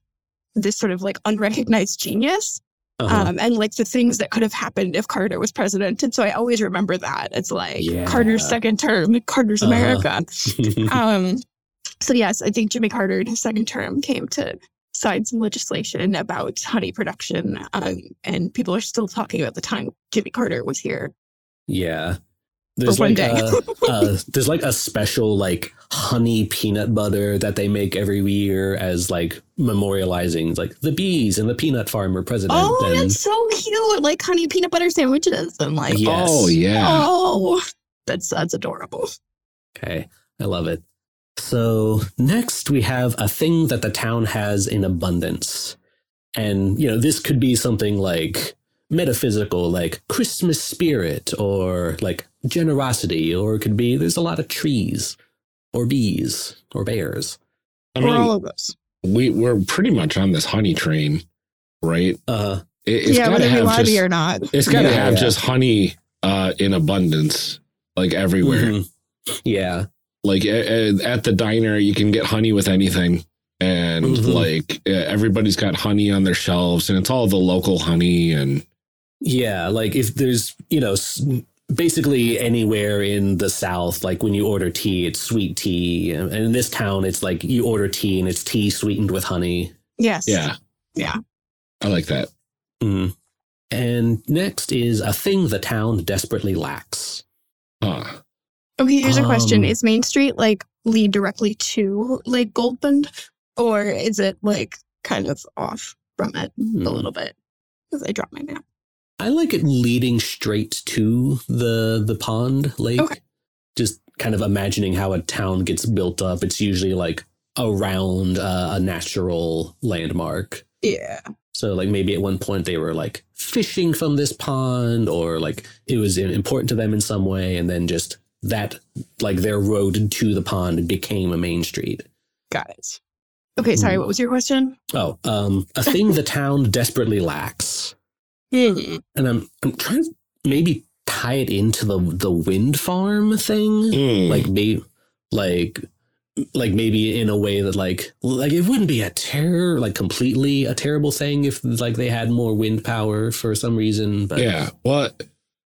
this sort of like unrecognized genius. Uh-huh. um, and like the things that could have happened if Carter was president. And so I always remember that. It's like Yeah. Carter's second term, Carter's Uh-huh. America. Um, so yes, I think Jimmy Carter in his second term came to sign some legislation about honey production. Um, and people are still talking about the time Jimmy Carter was here. yeah. There's one like day. a, uh, there's like a special like honey peanut butter that they make every year as like memorializing like the bees and the peanut farmer president. Oh, and that's so cute! Like honey peanut butter sandwiches and like Yes. Oh yeah. oh, that's that's adorable. Okay, I love it. So next we have a thing that the town has in abundance. And, you know, this could be something like metaphysical, like Christmas spirit, or like generosity, or it could be there's a lot of trees, or bees, or bears. I Or all mean, of those. we we're pretty much on this honey train, right? Uh, It, it's yeah, gotta whether we have lobby just, or not. it's gotta Yeah, have yeah. just honey uh, in abundance, like everywhere. mhm. Yeah. Like a- a- at the diner, you can get honey with anything, and Mhm. like uh, everybody's got honey on their shelves, and it's all the local honey. And Yeah, like if there's, you know, s- basically anywhere in the South, like when you order tea, it's sweet tea. And in this town, it's like you order tea and it's tea sweetened with honey. Yes. yeah, Yeah. I like that. Mm. And next is a thing the town desperately lacks. Huh. Okay, here's a question: Um, Is Main Street like lead directly to Lake Goldbund, or is it like kind of off from it Hmm. a little bit? Because I dropped my map. I like it leading straight to the the pond lake. Okay. Just kind of imagining how a town gets built up. It's usually like around uh, a natural landmark. Yeah. So like maybe at one point they were like fishing from this pond or like it was important to them in some way and then just that like their road to the pond became a main street. Got it. Okay, sorry. Hmm. What was your question? Oh, um a thing the town desperately lacks. Hmm. And I'm I'm trying to maybe tie it into the the wind farm thing. Mm. Like maybe like like maybe in a way that like like it wouldn't be a terror like completely a terrible thing if like they had more wind power for some reason but yeah. Well,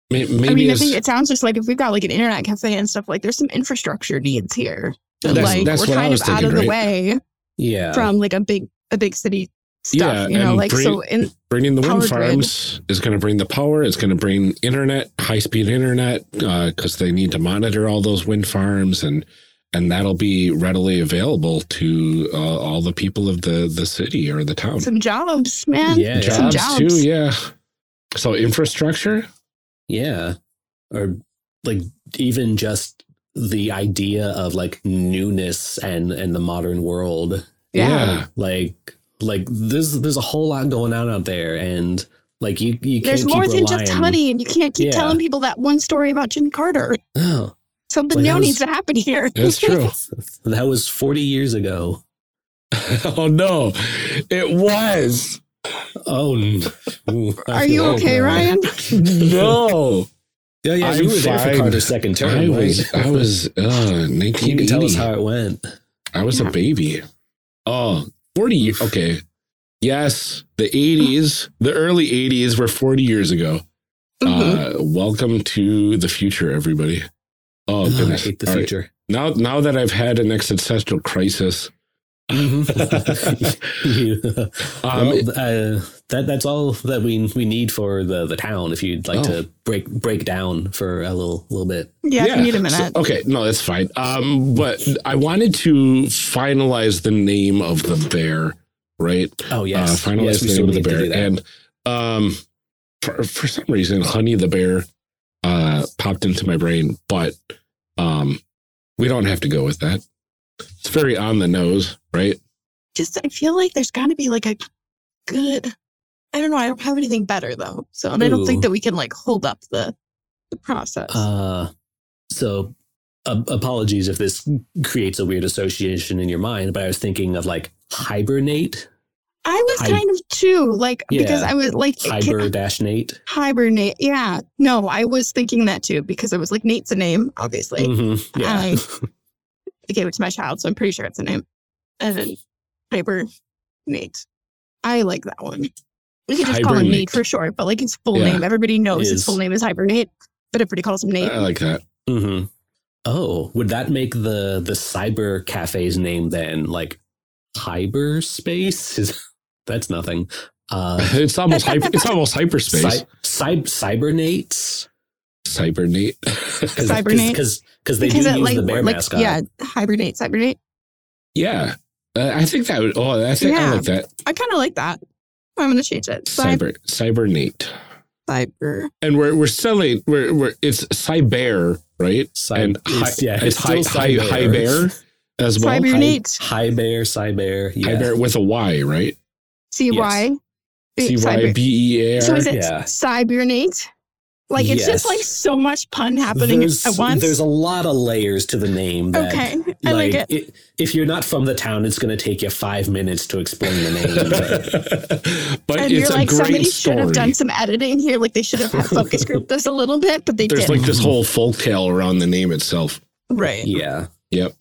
maybe I mean, I as- think it sounds just like if we've got like an internet cafe and stuff, like there's some infrastructure needs here. That, That's- like that's we're what I kind was of out thinking, of the right? way yeah from like a big a big city stuff. Yeah, you know, and like bring- so in bringing the wind Power grid. farms is going to bring the power. It's going to bring internet, high speed internet, because they need to monitor all those wind farms, and and that'll be readily available to uh, all the people of the the city or the town. some jobs, man. Yeah, yeah. some jobs, jobs. too. Yeah. So infrastructure. yeah or like even just the idea of like newness and and the modern world Yeah. like like there's there's a whole lot going on out there and like you you There's can't there's more keep than just relying- honey, and you can't keep Yeah. telling people that one story about Jimmy Carter. oh Something Like, new was- needs to happen here. That's true. that was 40 years ago oh no, it was. oh n- ooh, I Are you okay, now. Ryan? no, yeah yeah I'm you were there for. Carter's second term I right? was. I was. Uh, you can tell us how it went I was a baby. Oh, 40 years. Okay. Yes, the 80s, the early 80s were 40 years ago. Mhm. Uh, welcome to the future, everybody. Oh, Oh, I hate the All right. future Now, now that I've had an existential crisis, You- Um, well, uh, that that's all that we we need for the the town. If you'd like Oh. to break break down for a little little bit. yeah, if you need a so- minute. okay, no, that's fine. Um, but I wanted to finalize the name of the bear, right? Oh yes, uh, finalize yes, the name of the bear. And um, for for some reason, Honey the bear uh, popped into my brain, but um, we don't have to go with that. It's very on the nose, right? Just I feel like there's got to be like a good. I don't know. I don't have anything better though, so and I don't think that we can like hold up the the process. Uh, so uh, apologies if this creates a weird association in your mind, but I was thinking of like hibernate, I was hi- kind of too like because I was like it hiber dash Nate. hibernate. Yeah, no, I was thinking that too because I was like Nate's a name, obviously. Mhm, Yeah, I, I gave it to my child, so I'm pretty sure it's a name. And then Hyper Nate. I like that one. We could just call him Hibernate. Nate for short, but like his full Yeah. name, everybody knows his full name is Hibernate, but everybody calls him Nate. I like that. Mm-hmm. Oh, would that make the the cyber cafe's name then like hyperspace? Is that's nothing. Uh, It's almost hyper, it's almost hyperspace. cy- cy- cybernates Cybernate. Cybernate? because because they because do use like, the bear like mascot. yeah, Hibernate, Cybernate. yeah, uh, I think that would. Oh, I think I like that. I kind of like that. I'm gonna change it. Cyber, Cyber Cybernate. cyber. And we're we're selling. We're we're it's Cyber, right? Cy- and it's- yeah, it's it's high still high Cyber. high bear as well. Cybernate. High bear, cyber, yeah. High bear with a Y, right? C Y. C Y B E A So is it Yeah. cybernate? Like it's Yes. just like so much pun happening there's, at once. there's a lot of layers to the name. That, okay, I like, it. i- if you're not from the town, it's going to take you five minutes to explain the name. but and it's you're a like, great somebody story. should have done some editing here. Like they should have had focus group this a little bit, but they There's didn't. like this whole folktale around the name itself. right. yeah. Yep.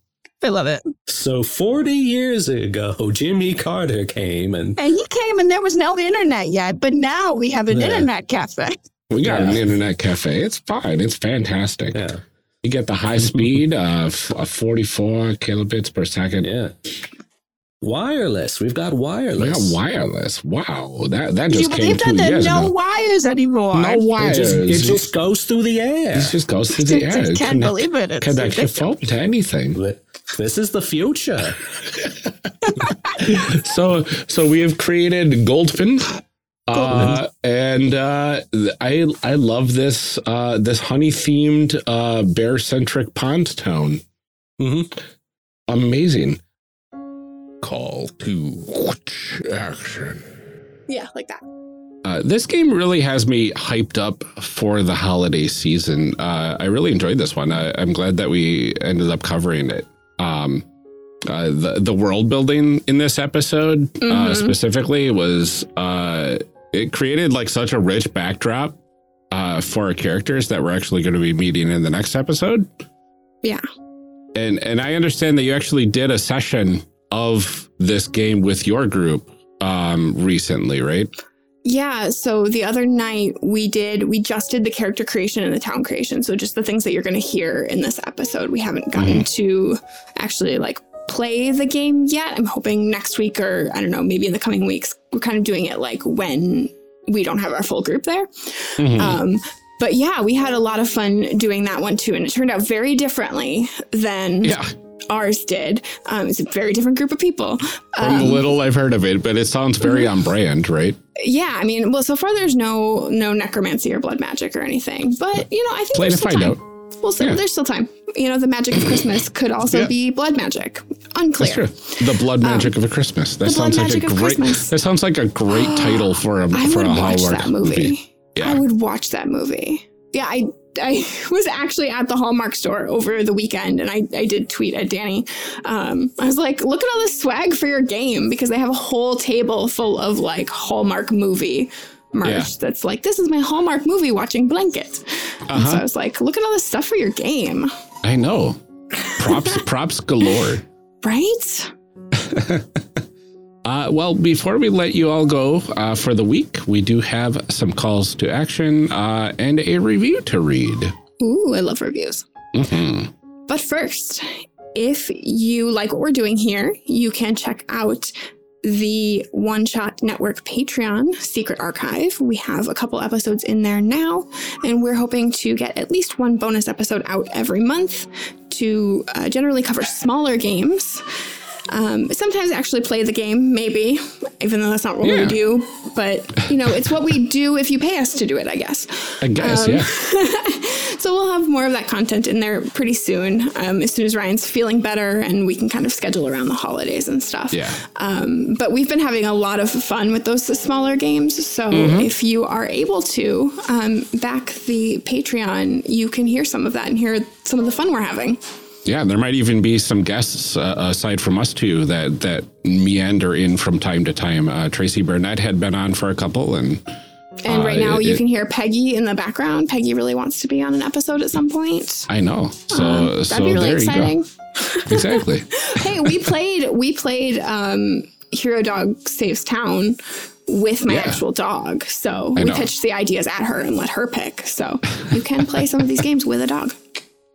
I love it. So 40 years ago, Jimmy Carter came and And he came and there was no internet yet, but now we have an Yeah. internet cafe. We got Yeah. an internet cafe. It's fine. It's fantastic. yeah, You get the high speed, of, f- uh, 44 kilobits per second. yeah. Wireless. We've got wireless. We wireless. got wireless. Wow, that that Can you just came believe two that there are no ago. wires anymore? No It wires. just, it just goes through the air. It just goes through the air. just can't Connect- believe it. It's Connect your ridiculous. phone to anything. This is the future. so so we have created Goldfin. Uh, and uh, I I love this uh, this honey themed uh, bear centric pond town. hmm Amazing. Call to action. Yeah, like that. Uh, this game really has me hyped up for the holiday season. Uh, I really enjoyed this one. I, I'm glad that we ended up covering it. Um, uh, the the world building in this episode uh, Mhm. specifically was uh, it created like such a rich backdrop uh, for our characters that we're actually going to be meeting in the next episode. Yeah. and and I understand that you actually did a session of this game with your group um, recently, right? Yeah, so the other night we did, we just did the character creation and the town creation. So just the things that you're going to hear in this episode. We haven't gotten to actually like play the game yet. I'm hoping next week or I don't know, maybe in the coming weeks. We're kind of doing it like when we don't have our full group there. Mhm. Um, but yeah, we had a lot of fun doing that one too. And it turned out very differently than yeah. ours did. Um, it's a very different group of people. From Um, little I've heard of it, but it sounds very on brand, right? yeah, I mean, well, so far there's no no necromancy or blood magic or anything, but you know, I think Play to find time. out. Well, so, Yeah. there's still time. You know, the magic of Christmas could also Yeah. be blood magic. Unclear. That's true. The blood magic of a Christmas. That Um, the sounds like a great. Christmas. That sounds like a great title for a I for would a watch Hallmark that movie. Yeah. I would watch that movie. Yeah, I I was actually at the Hallmark store over the weekend and I, I did tweet at Danny. Um, I was like, look at all this swag for your game because they have a whole table full of like Hallmark movie merch Yeah. that's like, this is my Hallmark movie watching blanket. Uh-huh. So I was like, look at all this stuff for your game, I know. Props props galore. right? Uh, well, before we let you all go uh, for the week, we do have some calls to action uh, and a review to read. Ooh, I love reviews. Mhm. But first, if you like what we're doing here, you can check out the One Shot Network Patreon secret archive. We have a couple episodes in there now, and we're hoping to get at least one bonus episode out every month to uh, generally cover smaller games. Um, sometimes actually play the game, maybe, even though that's not what Yeah. we do. But, you know, it's what we do if you pay us to do it, I guess. I guess, Um, yeah. So we'll have more of that content in there pretty soon, um, as soon as Ryan's feeling better and we can kind of schedule around the holidays and stuff. Yeah. Um, but we've been having a lot of fun with those smaller games. So if you are able to um, back the Patreon, you can hear some of that and hear some of the fun we're having. Yeah, there might even be some guests uh, aside from us two that that meander in from time to time. Uh, Tracy Barnett had been on for a couple, and And right Uh, now, it- you can hear Peggy in the background. Peggy really wants to be on an episode at some point. I know. So Um, that'd so be really exciting. Exactly. hey, we played we played um Hero Dog Saves Town with my Yeah. actual dog. So I we know. pitched the ideas at her and let her pick. So you can play some of these games with a dog.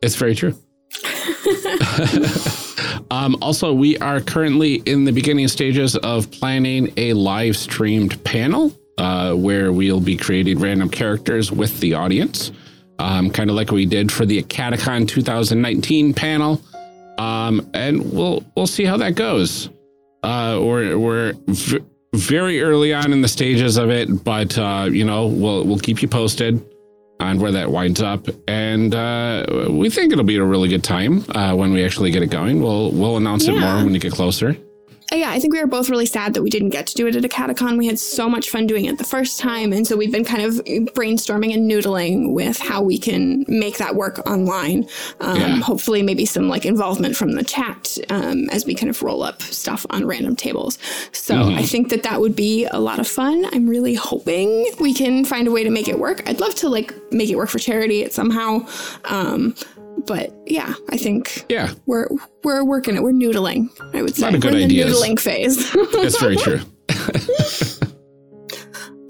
It's very true. um, also, we are currently in the beginning stages of planning a live streamed panel uh, where we'll be creating random characters with the audience, um, kind of like we did for the Catacon 2019 panel. Um, and we'll we'll see how that goes. Uh, we're we're v- very early on in the stages of it, but uh, you know we'll we'll keep you posted on where that winds up, and uh, we think it'll be a really good time uh, when we actually get it going. We'll we'll announce it more when you get closer. Uh, Yeah, I think we were both really sad that we didn't get to do it at a catacon. We had so much fun doing it the first time, and so we've been kind of brainstorming and noodling with how we can make that work online. Um, Yeah. Hopefully, maybe some like involvement from the chat um, as we kind of roll up stuff on random tables. So Mhm. I think that that would be a lot of fun. I'm really hoping we can find a way to make it work. I'd love to like make it work for charity somehow. Um, but yeah, I think Yeah, we're we're working it. We're noodling. I would say lot of good we're in the ideas. noodling phase. that's very true.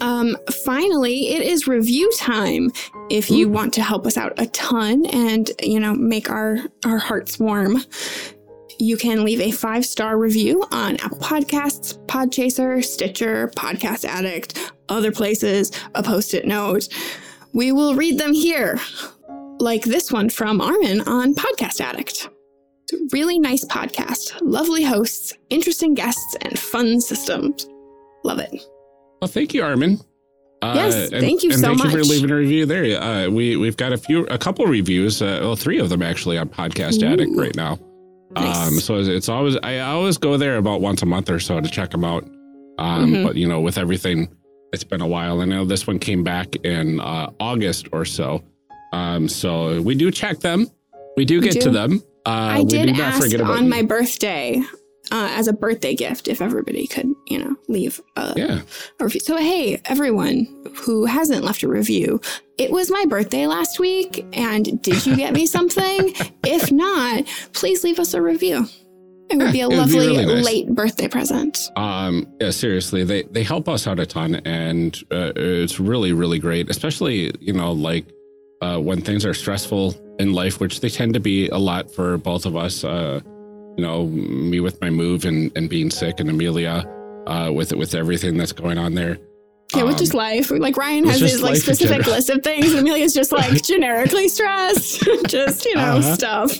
um, finally, it is review time. If you want to help us out a ton and you know make our our hearts warm, You can leave a five star review on Apple Podcasts, Podchaser, Stitcher, Podcast Addict, other places, a post it note. We will read them here, like this one from Armin on Podcast Addict. It's a really nice podcast, lovely hosts, interesting guests, and fun systems. Love it. Well, thank you, Armin. Uh, Yes, thank you and so thank you for leaving a review there. Uh, we we've got a few, a couple reviews, uh, well, three of them actually on Podcast Addict right now. Nice. Um, so it's, always I always go there about once a month or so to check them out. Um, Mhm. but you know, with everything, it's been a while. I know this one came back in uh, August or so. Um, so we do check them. We do We get to them. Uh, I we did do not ask on my birthday uh, as a birthday gift if everybody could, you know, leave a, yeah. a review. So, hey, everyone who hasn't left a review, it was my birthday last week. And did you get me something? if not, please leave us a review. It would Yeah, be a would be lovely really nice. late birthday present. Um, yeah, seriously, they they help us out a ton, and uh, it's really really great. Especially you know like uh, when things are stressful in life, which they tend to be a lot for both of us. Uh, you know, me with my move and and being sick, and Amelia uh, with with everything that's going on there. Yeah, with Um, just life. Like Ryan has his like specific list of things, and Amelia's just like generically stressed, just you know Uh-huh. stuff.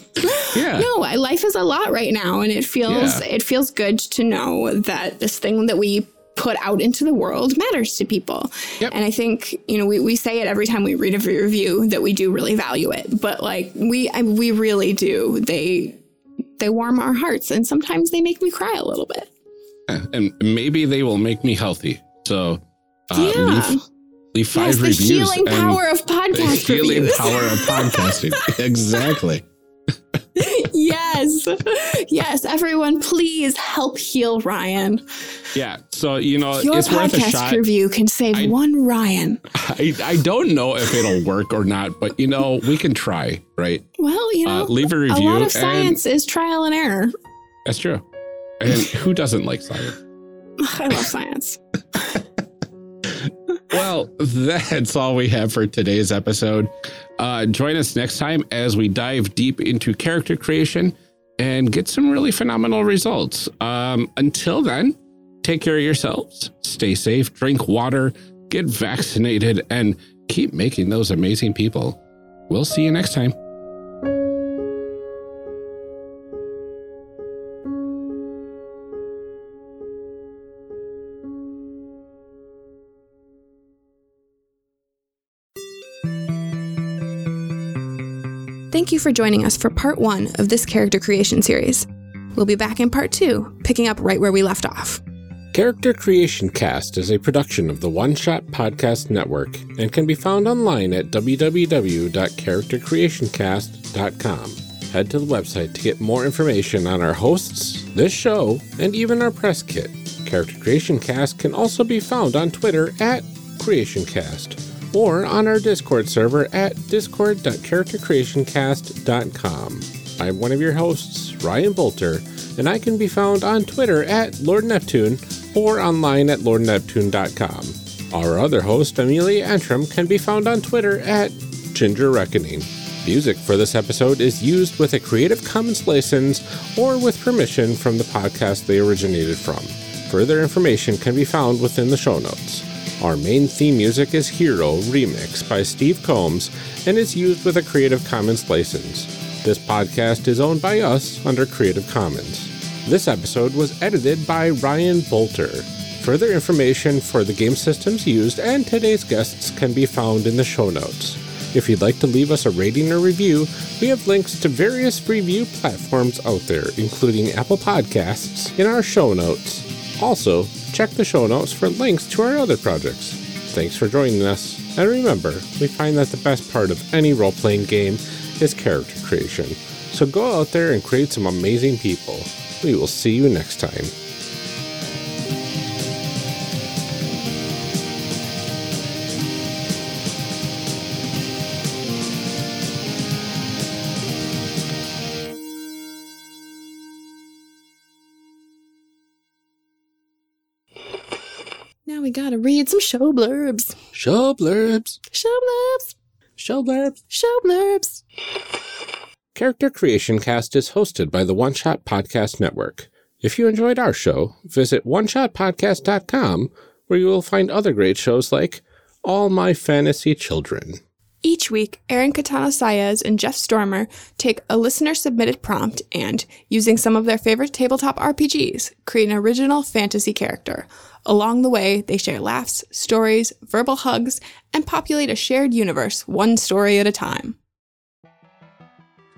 Yeah. No, I- life is a lot right now, and it feels Yeah. it feels good to know that this thing that we put out into the world matters to people. Yep. And I think you know we, we say it every time we read a review that we do really value it, but like we I, we really do. They they warm our hearts, and sometimes they make me cry a little bit. and maybe they will make me healthy. So uh, yeah. leave leave five yes, the reviews. healing power of the healing reviews. power of podcasting. exactly. Yes, yes. Everyone, please help heal Ryan. Yeah. So you know, Your it's worth a podcast shot. review can save I- one Ryan. I, I don't know if it'll work or not, but you know, we can try, right? Well, you know, Uh, leave a review. a lot of science is trial and error. That's true. And who doesn't like science? I love science. Well, that's all we have for today's episode. Uh, join us next time as we dive deep into character creation and get some really phenomenal results. Um, until then, take care of yourselves, stay safe, drink water, get vaccinated, and keep making those amazing people. We'll see you next time. Thank you for joining us for part one of this character creation series. We'll be back in part two, picking up right where we left off. Character Creation Cast is a production of the One Shot Podcast Network and can be found online at www.charactercreationcast.com. Head to the website to get more information on our hosts, this show, and even our press kit. Character Creation Cast can also be found on Twitter at CreationCast or on our Discord server at discord.charactercreationcast.com. I'm one of your hosts, Ryan Boelter, and I can be found on Twitter at Lord Neptune or online at lordneptune.com. Our other host, Amelia Antrim, can be found on Twitter at Ginger Reckoning. Music for this episode is used with a Creative Commons license or with permission from the podcast they originated from. Further information can be found within the show notes. Our main theme music is Hero Remix by Steve Combs and is used with a Creative Commons license. This podcast is owned by us under Creative Commons. This episode was edited by Ryan Boelter. Further information for the game systems used and today's guests can be found in the show notes. If you'd like to leave us a rating or review, we have links to various review platforms out there, including Apple Podcasts, in our show notes. Also, check the show notes for links to our other projects. Thanks for joining us, and remember, we find that the best part of any role playing game is character creation. So go out there and create some amazing people. We will see you next time. We gotta read some show blurbs. Show blurbs. Show blurbs. Show blurbs. Show blurbs. Character Creation Cast is hosted by the One Shot Podcast Network. If you enjoyed our show, visit oneshotpodcast.com where you will find other great shows like All My Fantasy Children. Each week, Aaron Katana Saez and Jeff Stormer take a listener submitted prompt and, using some of their favorite tabletop RPGs, create an original fantasy character. Along the way, they share laughs, stories, verbal hugs, and populate a shared universe one story at a time.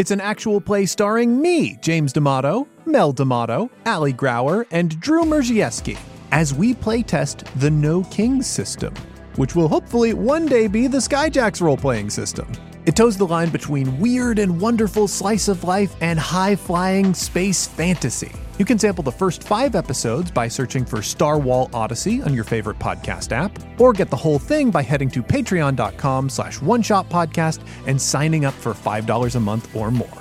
It's an actual play starring me, James D'Amato, Mel D'Amato, Ali Grauer, and Drew Merzieski, as we playtest the No Kings system, which will hopefully one day be the Skyjacks role playing system. It toes the line between weird and wonderful slice of life and high flying space fantasy. You can sample the first five episodes by searching for Star Wall Odyssey on your favorite podcast app, or get the whole thing by heading to patreon.com slash one shot podcast and signing up for $5 a month or more.